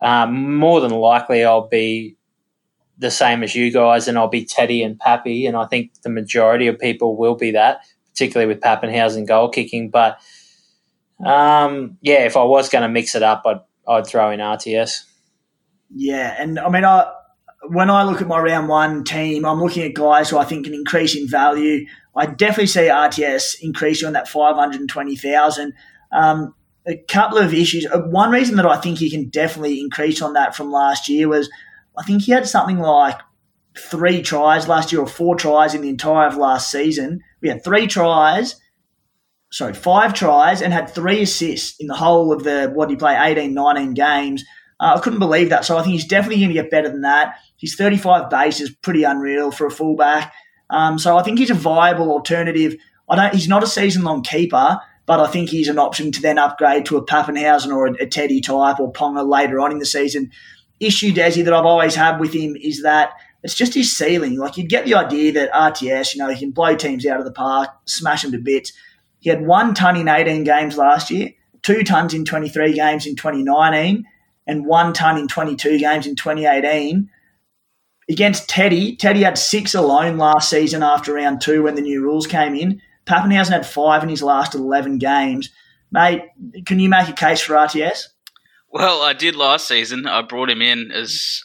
D: um, more than likely, I'll be the same as you guys, and I'll be Teddy and Pappy, and I think the majority of people will be that, particularly with Papenhuyzen goal kicking. But um, yeah, if I was going to mix it up, I'd I'd throw in RTS.
B: Yeah, and I mean, I when I look at my round one team, I'm looking at guys who I think can increase in value. I definitely see RTS increasing on that five hundred twenty thousand. Um, a couple of issues. Uh, one reason that I think he can definitely increase on that from last year was I think he had something like three tries last year or four tries in the entire of last season. We had three tries, sorry, five tries and had three assists in the whole of the, what did he play, 18, 19 games. Uh, I couldn't believe that. So I think he's definitely going to get better than that. His 35 base is pretty unreal for a fullback. Um, so I think he's a viable alternative. I don't. He's not a season long keeper, but I think he's an option to then upgrade to a Papenhuyzen or a, a Teddy type or Ponga later on in the season. Issue, Desi, that I've always had with him is that it's just his ceiling. Like you'd get the idea that RTS, you know, he can blow teams out of the park, smash them to bits. He had one ton in 18 games last year, two tons in 23 games in 2019, and one ton in 22 games in 2018. Against Teddy, Teddy had six alone last season after round two when the new rules came in. Papenhuyzen had five in his last 11 games. Mate, can you make a case for RTS?
C: Well, I did last season. I brought him in as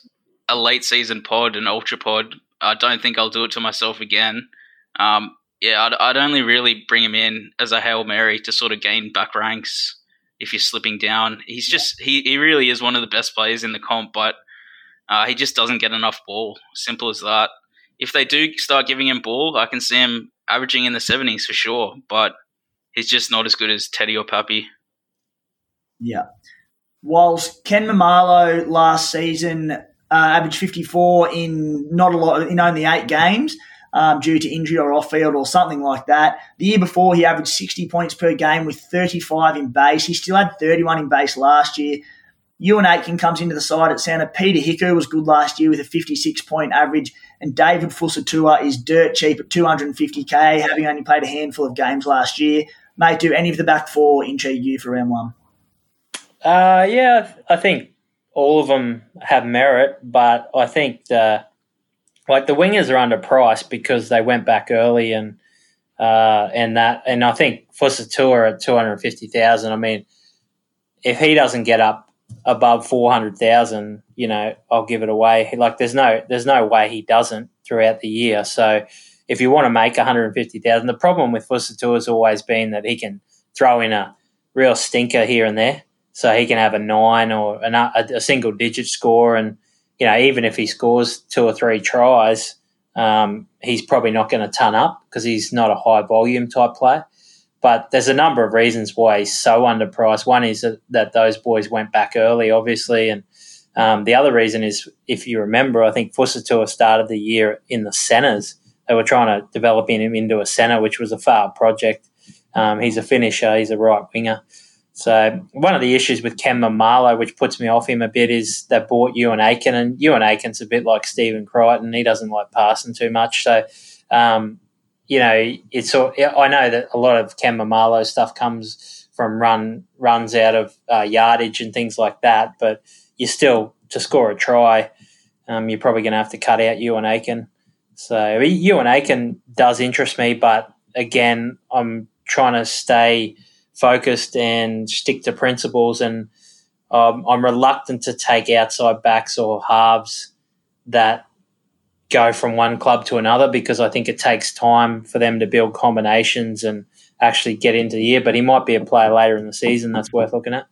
C: a late season pod, an ultra pod. I don't think I'll do it to myself again. Um, yeah, I'd, I'd, only really bring him in as a Hail Mary to sort of gain back ranks if you're slipping down. He's just, he, he really is one of the best players in the comp, but uh, he just doesn't get enough ball. Simple as that. If they do start giving him ball, I can see him averaging in the 70s for sure, but he's just not as good as Teddy or Pappy.
B: Yeah. Whilst Ken Maumalo last season uh, averaged 54 in not a lot, in only eight games, um, due to injury or off field or something like that. The year before, he averaged 60 points per game with 35 in base. He still had 31 in base last year. Euan Aiken comes into the side at centre. Peter Hiku was good last year with a 56 point average. And David Fusitu'a is dirt cheap at 250k, having only played a handful of games last year. Mate, do any of the back four intrigue you for round one?
D: Uh, yeah, I think all of them have merit, but I think the like the wingers are underpriced because they went back early and uh, and that and I think Fusitu'a at two hundred fifty thousand. I mean, if he doesn't get up above four hundred thousand, you know, I'll give it away. Like there's no there's no way he doesn't throughout the year. So if you want to make one hundred fifty thousand, the problem with Fusitu'a has always been that he can throw in a real stinker here and there. So he can have a nine or a, a single digit score, and you know even if he scores two or three tries, um, he's probably not going to ton up because he's not a high volume type player. But there's a number of reasons why he's so underpriced. One is that, that those boys went back early, obviously, and um, the other reason is, if you remember, I think Fusitu'a started the year in the centres. They were trying to develop him into a centre, which was a failed project. Um, he's a finisher. He's a right winger. So one of the issues with Ken Maumalo, which puts me off him a bit, is they bought Euan Aiken, and Euan Aiken's a bit like Stephen Crichton. He doesn't like passing too much. So um, you know, it's I know that a lot of Ken stuff comes from run runs out of uh, yardage and things like that, but you still to score a try, um, you're probably going to have to cut out Euan Aiken. So Euan Aiken does interest me, but again, I'm trying to stay focused and stick to principles, and um, I'm reluctant to take outside backs or halves that go from one club to another because I think it takes time for them to build combinations and actually get into the year. But he might be a player later in the season that's worth looking at.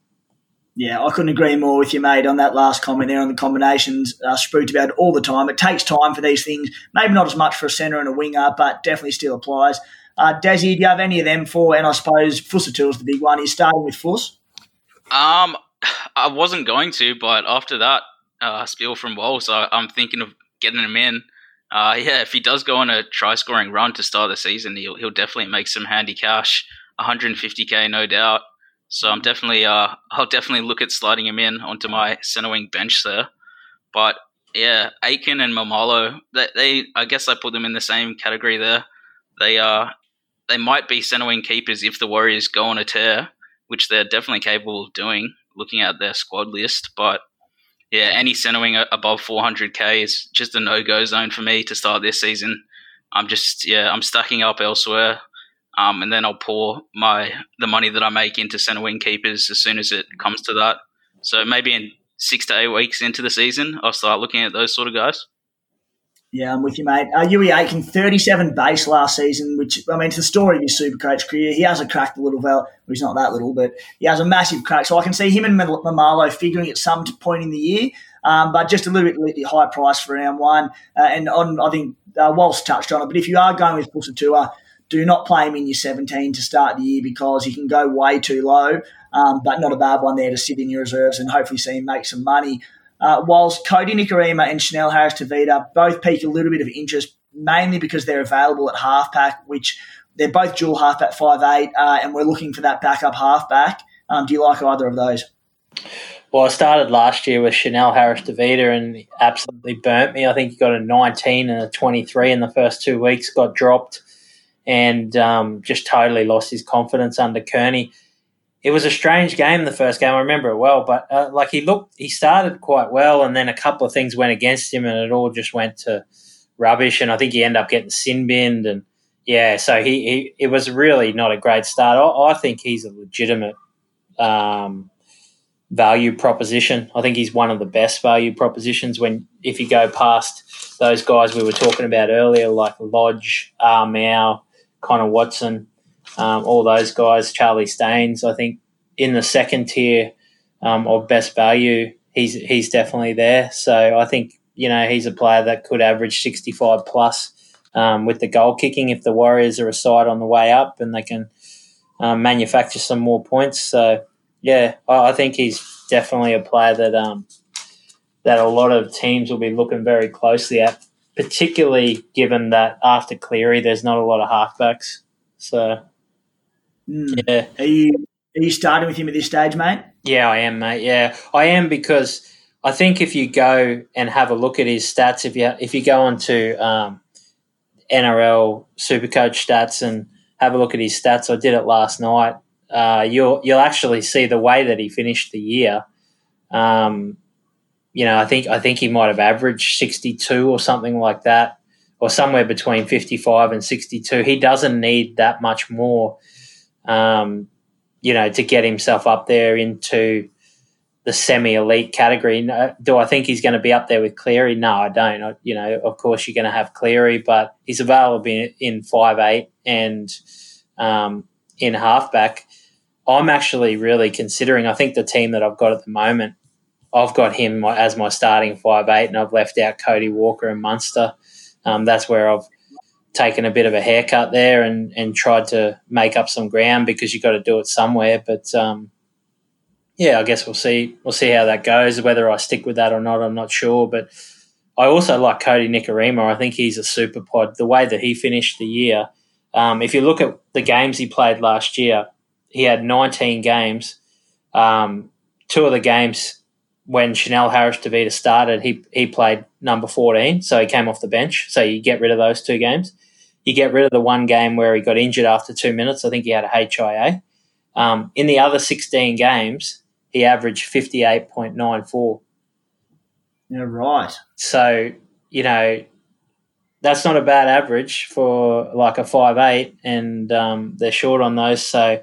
B: Yeah, I couldn't agree more with you, mate, on that last comment there on the combinations. Uh, spooked about all the time. It takes time for these things. Maybe not as much for a centre and a winger, but definitely still applies. Uh, Desi, do you have any of them for? And I suppose Fusitu'a is the big one. He's starting with Fuss.
C: Um, I wasn't going to, but after that uh, spiel from Walls, I, I'm thinking of getting him in. Uh, yeah, if he does go on a try scoring run to start the season, he'll he'll definitely make some handy cash. 150k, no doubt. So I'm definitely uh I'll definitely look at sliding him in onto my center wing bench there. But yeah, Aiken and Maumalo, they, they I guess I put them in the same category there. They uh they might be center wing keepers if the Warriors go on a tear, which they're definitely capable of doing, looking at their squad list. But yeah, any center wing above 400k is just a no go zone for me to start this season. I'm just yeah, I'm stacking up elsewhere, um, and then I'll pour my the money that I make into center wing keepers as soon as it comes to that. So maybe in six to eight weeks into the season, I'll start looking at those sort of guys.
B: Yeah, I'm with you, mate. Uh, Yui Aiken, 37 base last season, which, I mean, it's the story of his super coach career. He has a crack a little, well, he's not that little, but he has a massive crack. So I can see him and Maumalo figuring at some point in the year, um, but just a little bit high price for round one. Uh, and on, I think uh, Walsh touched on it, but if you are going with Fusitu'a, do not play him in your 17 to start the year because he can go way too low, um, but not a bad one there to sit in your reserves and hopefully see him make some money. Uh, whilst Kodi Nikorima and Chanel Harris Tavita both pique a little bit of interest, mainly because they're available at halfback, which they're both dual halfback five eight, uh, and we're looking for that backup halfback. Um, do you like either of those?
D: Well, I started last year with Chanel Harris Tavita and absolutely burnt me. I think he got a 19 and a 23 in the first two weeks, got dropped, and um, just totally lost his confidence under Kearney it was a strange game the first game. I remember it well, but uh, like he looked, he started quite well, and then a couple of things went against him, and it all just went to rubbish. And I think he ended up getting sin binned, and yeah, so he, he it was really not a great start. I, I think he's a legitimate um, value proposition. I think he's one of the best value propositions when if you go past those guys we were talking about earlier, like Lodge, Armau, Connor Watson um, all those guys, Charlie Staines, I think in the second tier um, of best value, he's he's definitely there. So I think you know he's a player that could average sixty five plus um, with the goal kicking if the Warriors are a side on the way up and they can um, manufacture some more points. So yeah, I, I, think he's definitely a player that um, that a lot of teams will be looking very closely at, particularly given that after Cleary, there's not a lot of halfbacks. So
B: Mm. Yeah. Are you are you starting with him at this stage, mate?
D: Yeah, I am, mate. Yeah, I am because I think if you go and have a look at his stats, if you if you go onto um, NRL Supercoach stats and have a look at his stats, I did it last night. Uh, you'll you'll actually see the way that he finished the year. Um, you know, I think I think he might have averaged sixty two or something like that, or somewhere between fifty five and sixty two. He doesn't need that much more um, you know, to get himself up there into the semi-elite category. Do I think he's going to be up there with Cleary? No, I don't. I, you know, of course you're going to have Cleary, but he's available in, in five eight and um, in halfback. I'm actually really considering. I think the team that I've got at the moment, I've got him as my starting five eight, and I've left out Cody Walker and Munster. Um, that's where I've taken a bit of a haircut there and, and tried to make up some ground because you've got to do it somewhere. But um, yeah, I guess we'll see we'll see how that goes. Whether I stick with that or not, I'm not sure. But I also like Kodi Nikorima. I think he's a super pod. The way that he finished the year, um, if you look at the games he played last year, he had 19 games. Um, two of the games when Chanel Harris Tavita started, he he played number 14, so he came off the bench. So you get rid of those two games. you get rid of the one game where he got injured after two minutes. I think he had a HIA. Um, in the other 16 games, he averaged 58.94.
B: Yeah, right.
D: So, you know, that's not a bad average for like a five eight, and um, they're short on those. So,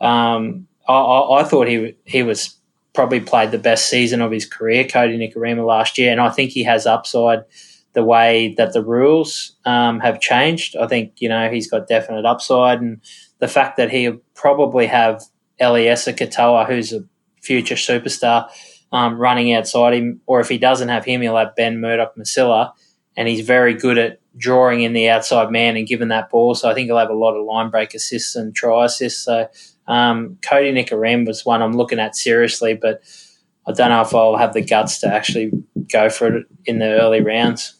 D: um, I, I, I, thought he he was probably played the best season of his career, Kodi Nikorima last year, and I think he has upside. The way that the rules um, have changed, I think you know he's got definite upside, and the fact that he'll probably have Eliesa Katoa, who's a future superstar, um, running outside him, or if he doesn't have him, he'll have Ben Murdoch Masila and he's very good at drawing in the outside man and giving that ball. So I think he'll have a lot of line break assists and try assists. So um, Kodi Nikorima was one I'm looking at seriously, but I don't know if I'll have the guts to actually go for it in the early rounds.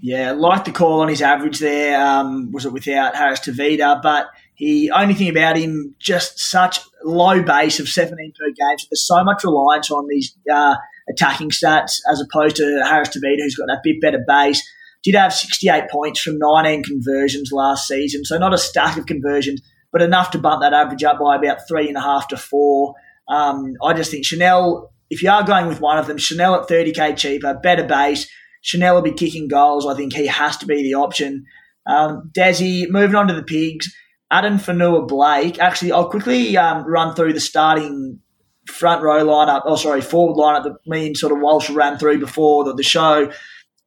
B: Yeah, like the call on his average there. Um, was it without Harris Tavita? But he only thing about him, just such low base of 17 per game. So there's so much reliance on these uh, attacking stats as opposed to Harris Tavita, who's got that bit better base. Did have 68 points from 19 conversions last season, so not a stack of conversions, but enough to bump that average up by about three and a half to four. Um, I just think Chanel, if you are going with one of them, Chanel at 30k cheaper, better base. Chanel will be kicking goals. I think he has to be the option. Um, Desi, moving on to the pigs. Addin Fonua-Blake. Actually, I'll quickly um, run through the starting front row lineup, oh sorry, forward lineup that me and sort of Walsh ran through before the, the show.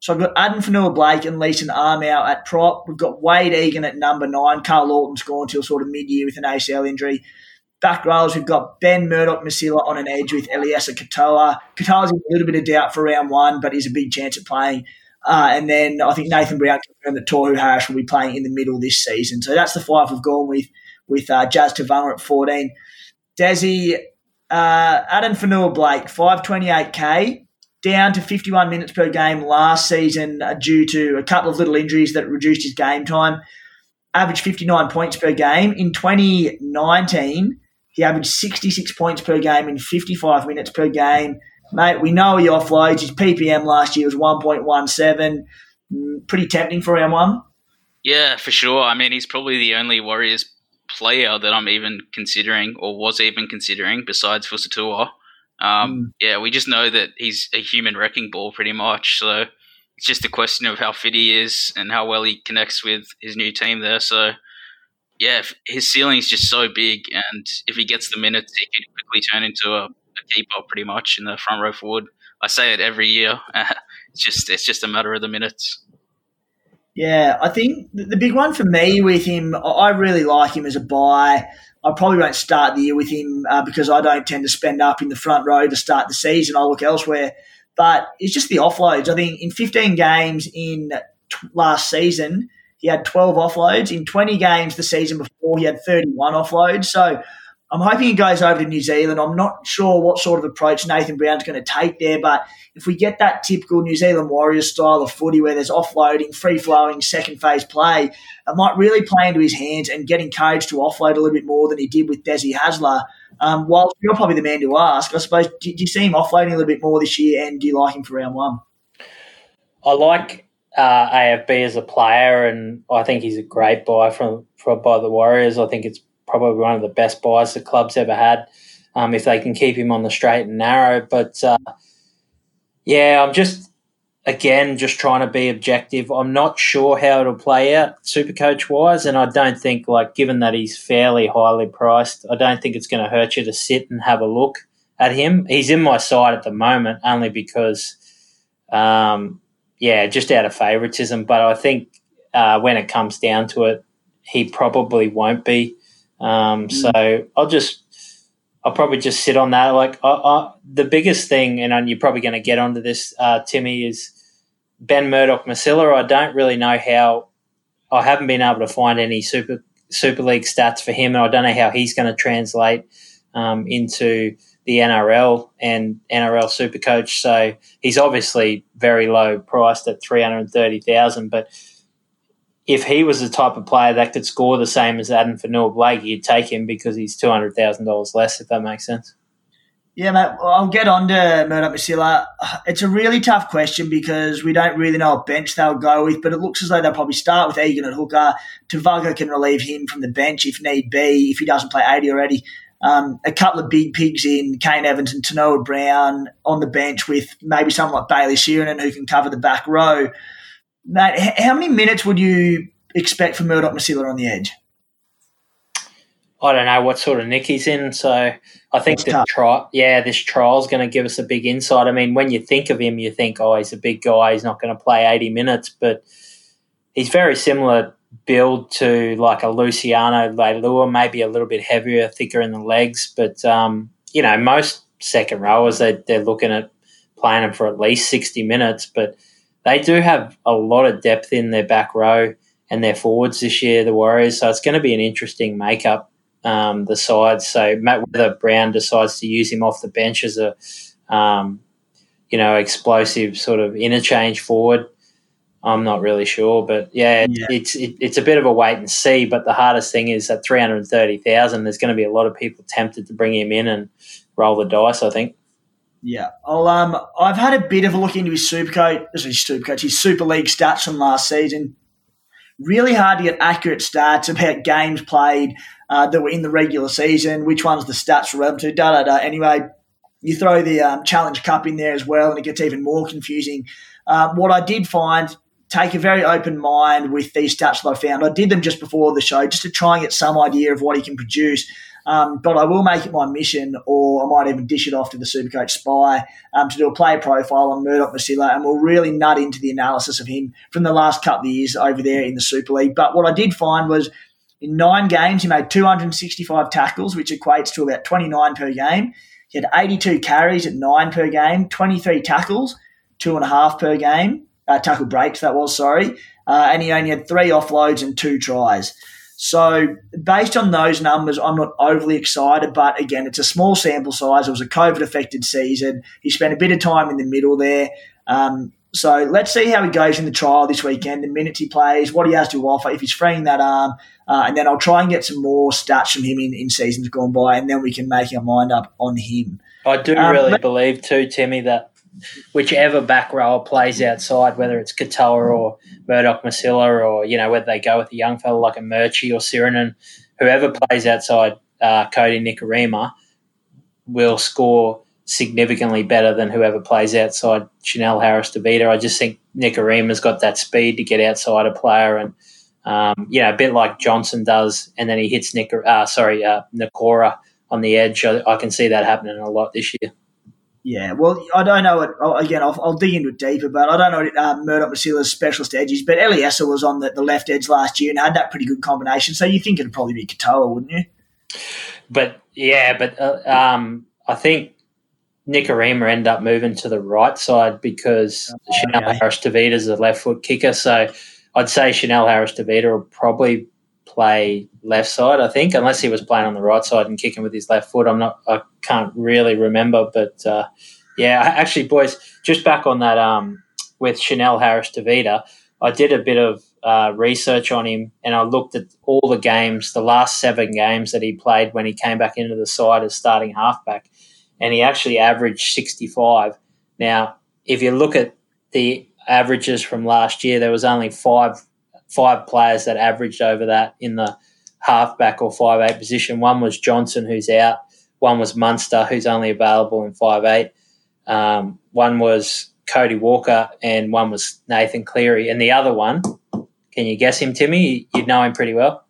B: So I've got Addin Fonua-Blake and Leeson Armour at prop. We've got Wade Egan at number nine. Karl Lawton's gone till sort of mid-year with an ACL injury. Back rows, we've got Ben Murdoch Masila on an edge with Eliesa Katoa. Katoa's in a little bit of doubt for round one, but he's a big chance of playing. Uh, and then I think Nathan Brown confirmed that Tohu Harris will be playing in the middle this season. So that's the five we've gone with, with uh, Jazz Tevaga at 14. Desi, uh, Addin Fonua-Blake, 528k, down to 51 minutes per game last season uh, due to a couple of little injuries that reduced his game time. Averaged 59 points per game. In 2019, he averaged 66 points per game in 55 minutes per game. Mate, we know he offloads. His PPM last year was 1.17. Mm, pretty tempting for round one.
C: Yeah, for sure. I mean, he's probably the only Warriors player that I'm even considering or was even considering besides Fusitu'a. Um, mm. Yeah, we just know that he's a human wrecking ball pretty much. So it's just a question of how fit he is and how well he connects with his new team there. So yeah, his ceiling is just so big, and if he gets the minutes, he can quickly turn into a, a keeper pretty much in the front row forward. I say it every year. it's just it's just a matter of the minutes.
B: Yeah, I think the big one for me with him, I really like him as a buy. I probably won't start the year with him uh, because I don't tend to spend up in the front row to start the season. I'll look elsewhere. But it's just the offloads. I think in 15 games in t- last season, he had 12 offloads. In 20 games the season before, he had 31 offloads. So I'm hoping he goes over to New Zealand. I'm not sure what sort of approach Nathan Brown's going to take there, but if we get that typical New Zealand Warriors style of footy where there's offloading, free flowing, second phase play, it might really play into his hands and get encouraged to offload a little bit more than he did with Desi Hasler. Um, while you're probably the man to ask, I suppose, do, you see him offloading a little bit more this year and do you like him for round one?
D: I like uh, AFB as a player, and I think he's a great buy from, from by the Warriors. I think it's probably one of the best buys the club's ever had. Um, if they can keep him on the straight and narrow, but uh, yeah, I'm just again just trying to be objective. I'm not sure how it'll play out super coach wise, and I don't think like given that he's fairly highly priced, I don't think it's going to hurt you to sit and have a look at him. He's in my side at the moment only because, um, yeah, just out of favoritism. But I think uh, when it comes down to it, he probably won't be. Um, mm. So I'll just, I'll probably just sit on that. Like I, I, the biggest thing, and you're probably going to get onto this, uh, Timmy, is Ben Murdoch Masila. I don't really know how. I haven't been able to find any super Super League stats for him, and I don't know how he's going to translate um, into the NRL and NRL Super Coach. So he's obviously very low priced at three hundred thirty thousand, but if he was the type of player that could score the same as Addin Fonua-Blake, you'd take him because he's two hundred thousand dollars less. If that makes sense.
B: Yeah, mate. Well, I'll get on to Murdoch Masila. It's a really tough question because we don't really know what bench they'll go with, but it looks as though they'll probably start with Egan at hooker. Tevaga can relieve him from the bench if need be, if he doesn't play 80 already. Um, a couple of big pigs in Kane Evans and Tanoa Brown on the bench with maybe someone like Bayley Sironen who can cover the back row. Mate, how many minutes would you expect for Murdoch Masila on the edge?
D: I don't know what sort of nick he's in. So I think the trial, yeah, this trial is going to give us a big insight. I mean, when you think of him, you think, oh, he's a big guy. He's not going to play 80 minutes, but he's very similar build to like a Luciano Leilua, maybe a little bit heavier, thicker in the legs. But, um, you know, most second rowers, they, they're looking at playing him for at least 60 minutes, but they do have a lot of depth in their back row and their forwards this year, the Warriors. So it's going to be an interesting makeup um, the sides. So Matt Weather Brown decides to use him off the bench as a um, you know explosive sort of interchange forward. I'm not really sure, but yeah, yeah. it's it, it's a bit of a wait and see. But the hardest thing is that 330,000. There's going to be a lot of people tempted to bring him in and roll the dice. I think.
B: Yeah, I'll, um, I've had a bit of a look into his supercoach, his supercoach, his Super League stats from last season. Really hard to get accurate stats about games played, uh, that were in the regular season, which ones the stats were relevant to, da da da. Anyway, you throw the um, Challenge Cup in there as well, and it gets even more confusing. Uh, what I did find, take a very open mind with these stats that I found. I did them just before the show, just to try and get some idea of what he can produce. Um, but I will make it my mission, or I might even dish it off to the Supercoach Spy um, to do a player profile on Murdoch Masila, and we'll really nut into the analysis of him from the last couple of years over there in the Super League. But what I did find was in nine games, he made 265 tackles, which equates to about 29 per game. He had 82 carries at nine per game, 23 tackles, two and a half per game, uh, tackle breaks, that was, sorry. Uh, and he only had three offloads and two tries. So, based on those numbers, I'm not overly excited, but again, it's a small sample size. It was a COVID affected season. He spent a bit of time in the middle there. Um, so let's see how he goes in the trial this weekend, the minutes he plays, what he has to offer, if he's freeing that arm, uh, and then I'll try and get some more stats from him in, in seasons gone by, and then we can make our mind up on him.
D: I do um, really but, believe too, Timmy, that whichever back rower plays outside, whether it's Katoa or Murdoch Masila, or you know whether they go with a young fella like a Murchie or Sironen, whoever plays outside uh, Kodi Nikorima will score significantly better than whoever plays outside Chanel Harris Tavita. I just think Nikorima's got that speed to get outside a player and um, you know, a bit like Johnson does, and then he hits Nick, uh, sorry, uh, Nikora on the edge. I, I, can see that happening a lot this year.
B: Yeah, well, I don't know what. Again, I'll, I'll dig into it deeper, but I don't know what uh, Murdoch Masila's specialist edges. But Eliesa was on the, the, left edge last year and had that pretty good combination. So you think it'd probably be Katoa, wouldn't you?
D: But yeah, but uh, um, I think Nikorima ended up moving to the right side because oh, Chanel okay. Harris is a left foot kicker. So I'd say Chanel Harris Tavita will probably play left side, I think, unless he was playing on the right side and kicking with his left foot. I'm not, I can't really remember, but uh, yeah, actually, boys, just back on that um, with Chanel Harris Tavita, I did a bit of uh, research on him and I looked at all the games, the last seven games that he played when he came back into the side as starting halfback and he actually averaged 65. Now, if you look at the averages from last year, there was only five five players that averaged over that in the halfback or five eight position. One was Johnson, who's out. One was Munster, who's only available in five eight. Um, one was Cody Walker, and one was Nathan Cleary. And the other one, can you guess him, Timmy? You'd know him pretty well.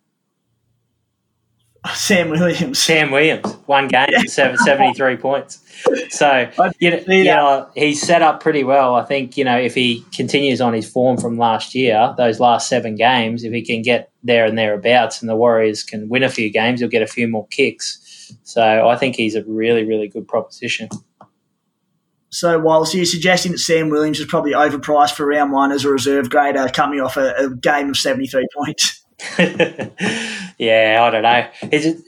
B: Sam Williams.
D: Sam Williams, one game, yeah. 73 points. So, you know, you know, he's set up pretty well. I think, you know, if he continues on his form from last year, those last seven games, if he can get there and thereabouts and the Warriors can win a few games, he'll get a few more kicks. So I think he's a really, really good proposition.
B: So, whilst you're suggesting that Sam Williams is probably overpriced for round one as a reserve grader coming off a, a game of 73 points.
D: yeah, I don't know.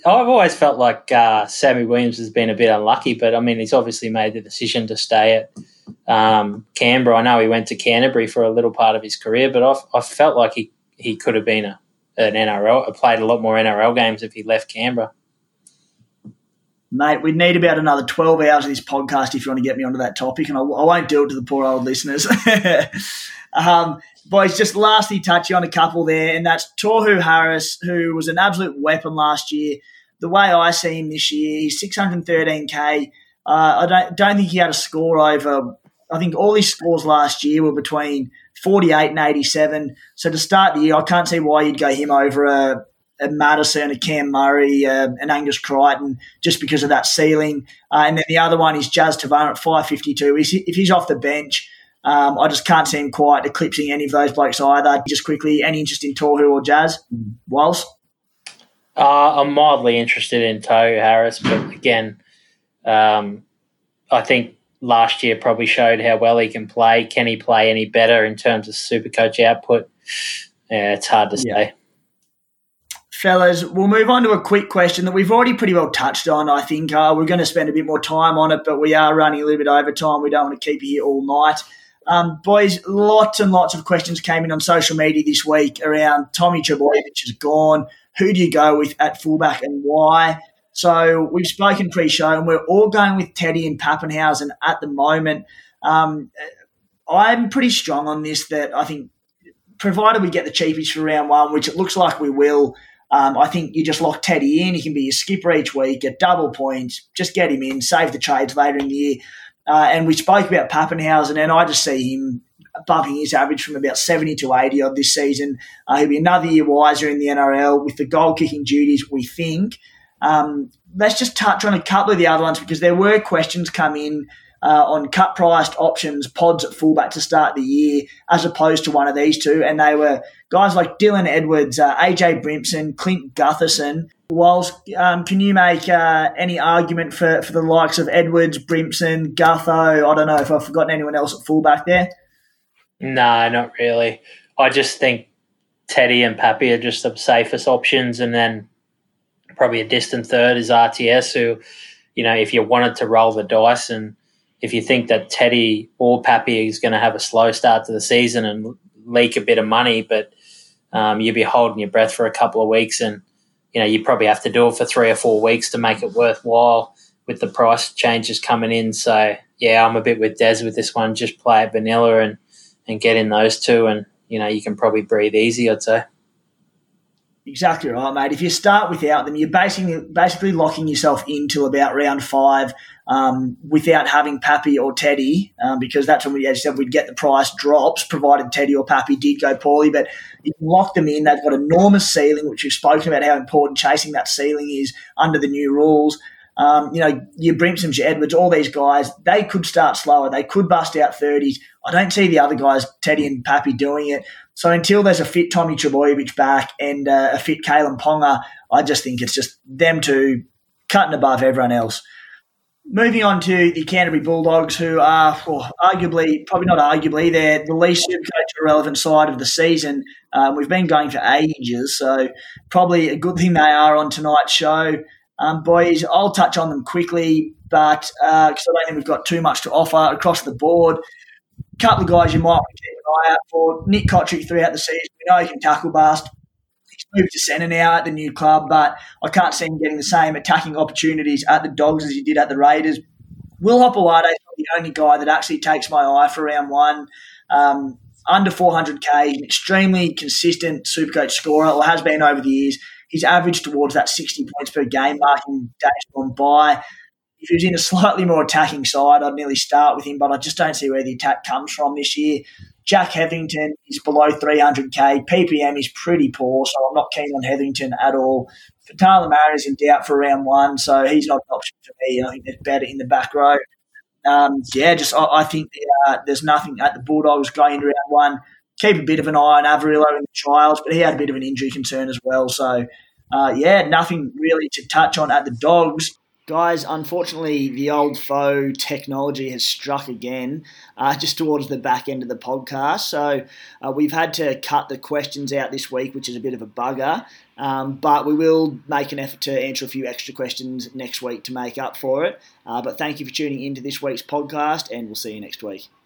D: I've always felt like uh, Sammy Williams has been a bit unlucky, but I mean, he's obviously made the decision to stay at um, Canberra. I know he went to Canterbury for a little part of his career, but I've, I felt like he, he could have been a, an NRL, played a lot more NRL games if he left Canberra.
B: Mate, we'd need about another 12 hours of this podcast if you want to get me onto that topic, and I, I won't do it to the poor old listeners. um, boys, just lastly touching on a couple there, and that's Tohu Harris, who was an absolute weapon last year. The way I see him this year, he's 613k. Uh, I don't, don't think he had a score over. I think all his scores last year were between 48 and 87. So to start the year, I can't see why you'd go him over a, a Matterson, a Cam Murray, uh, an Angus Crichton, just because of that ceiling. Uh, and then the other one is Jazz Tevaga at 552. If he's off the bench, um, I just can't see him quite eclipsing any of those blokes either. Just quickly, any interest in Tohu or Jazz? Whilst?
D: Uh, I'm mildly interested in Tohu Harris, but again, um, I think last year probably showed how well he can play. Can he play any better in terms of super coach output? Yeah, it's hard to yeah. say.
B: Fellas, we'll move on to a quick question that we've already pretty well touched on. I think uh, we're going to spend a bit more time on it, but we are running a little bit over time. We don't want to keep you here all night. Um, boys, lots and lots of questions came in on social media this week around Tommy Trbojevic is gone. Who do you go with at fullback and why? So we've spoken pre-show, and we're all going with Teddy and Papenhuyzen at the moment. Um, I'm pretty strong on this. That I think, provided we get the cheapies for round one, which it looks like we will, um, I think you just lock Teddy in. He can be your skipper each week, get double points, just get him in, save the trades later in the year. Uh, and we spoke about Papenhuyzen, and I just see him bumping his average from about 70 to 80 of this season. Uh, he'll be another year wiser in the NRL with the goal kicking duties, we think. Um, let's just touch on a couple of the other ones because there were questions come in uh, on cut priced options, pods at fullback to start the year, as opposed to one of these two. And they were guys like Dylan Edwards, uh, AJ Brimson, Clint Gutherson. Whilst, um, can you make uh, any argument for, for the likes of Edwards, Brimson, Gutho? I don't know if I've forgotten anyone else at fullback there.
D: No, not really. I just think Teddy and Pappy are just the safest options, and then probably a distant third is RTS, who, you know, if you wanted to roll the dice and if you think that Teddy or Pappy is going to have a slow start to the season and leak a bit of money, but um, you'd be holding your breath for a couple of weeks and, you know, you probably have to do it for three or four weeks to make it worthwhile with the price changes coming in. So, yeah, I'm a bit with Des with this one. Just play it vanilla and, and get in those two and, you know, you can probably breathe easy, I'd say.
B: Exactly right, mate. If you start without them, you're basically basically locking yourself into about round five um, without having Pappy or Teddy, um, because that's when we, as said, we'd get the price drops, provided Teddy or Pappy did go poorly. But you lock them in. They've got enormous ceiling, which we've spoken about how important chasing that ceiling is under the new rules. Um, you know, your Brimsons, your Edwards, all these guys, they could start slower. They could bust out 30s. I don't see the other guys, Teddy and Pappy, doing it. So until there's a fit Tommy Trbojevic back and uh, a fit Kalyn Ponga, I just think it's just them two cutting above everyone else. Moving on to the Canterbury Bulldogs, who are well, arguably, probably not arguably, they're the least supercoach relevant side of the season. Um, we've been going for ages, so probably a good thing they are on tonight's show. Um, boys, I'll touch on them quickly, but because uh, I don't think we've got too much to offer across the board A couple of guys you might want to keep an eye out for. Nick Cotric throughout the season, we know he can tackle bust. Moved to centre now at the new club, but I can't see him getting the same attacking opportunities at the Dogs as he did at the Raiders. Will Hopoate is the only guy that actually takes my eye for round one. Um, under 400k, an extremely consistent Supercoach scorer, or has been over the years. He's averaged towards that 60 points per game mark in days gone by if he was in a slightly more attacking side, I'd nearly start with him, but I just don't see where the attack comes from this year. Jack Hetherington is below 300k. PPM is pretty poor, so I'm not keen on Hetherington at all. Fatala is in doubt for round one, so he's not an option for me. I think there's better in the back row. Um, yeah, just I, I think uh, there's nothing at the Bulldogs going into round one. Keep a bit of an eye on Averillo in the trials, but he had a bit of an injury concern as well. So, uh, yeah, nothing really to touch on at the Dogs. Guys, unfortunately, the old foe technology has struck again uh, just towards the back end of the podcast. So uh, we've had to cut the questions out this week, which is a bit of a bugger. Um, but we will make an effort to answer a few extra questions next week to make up for it. Uh, but thank you for tuning into this week's podcast, and we'll see you next week.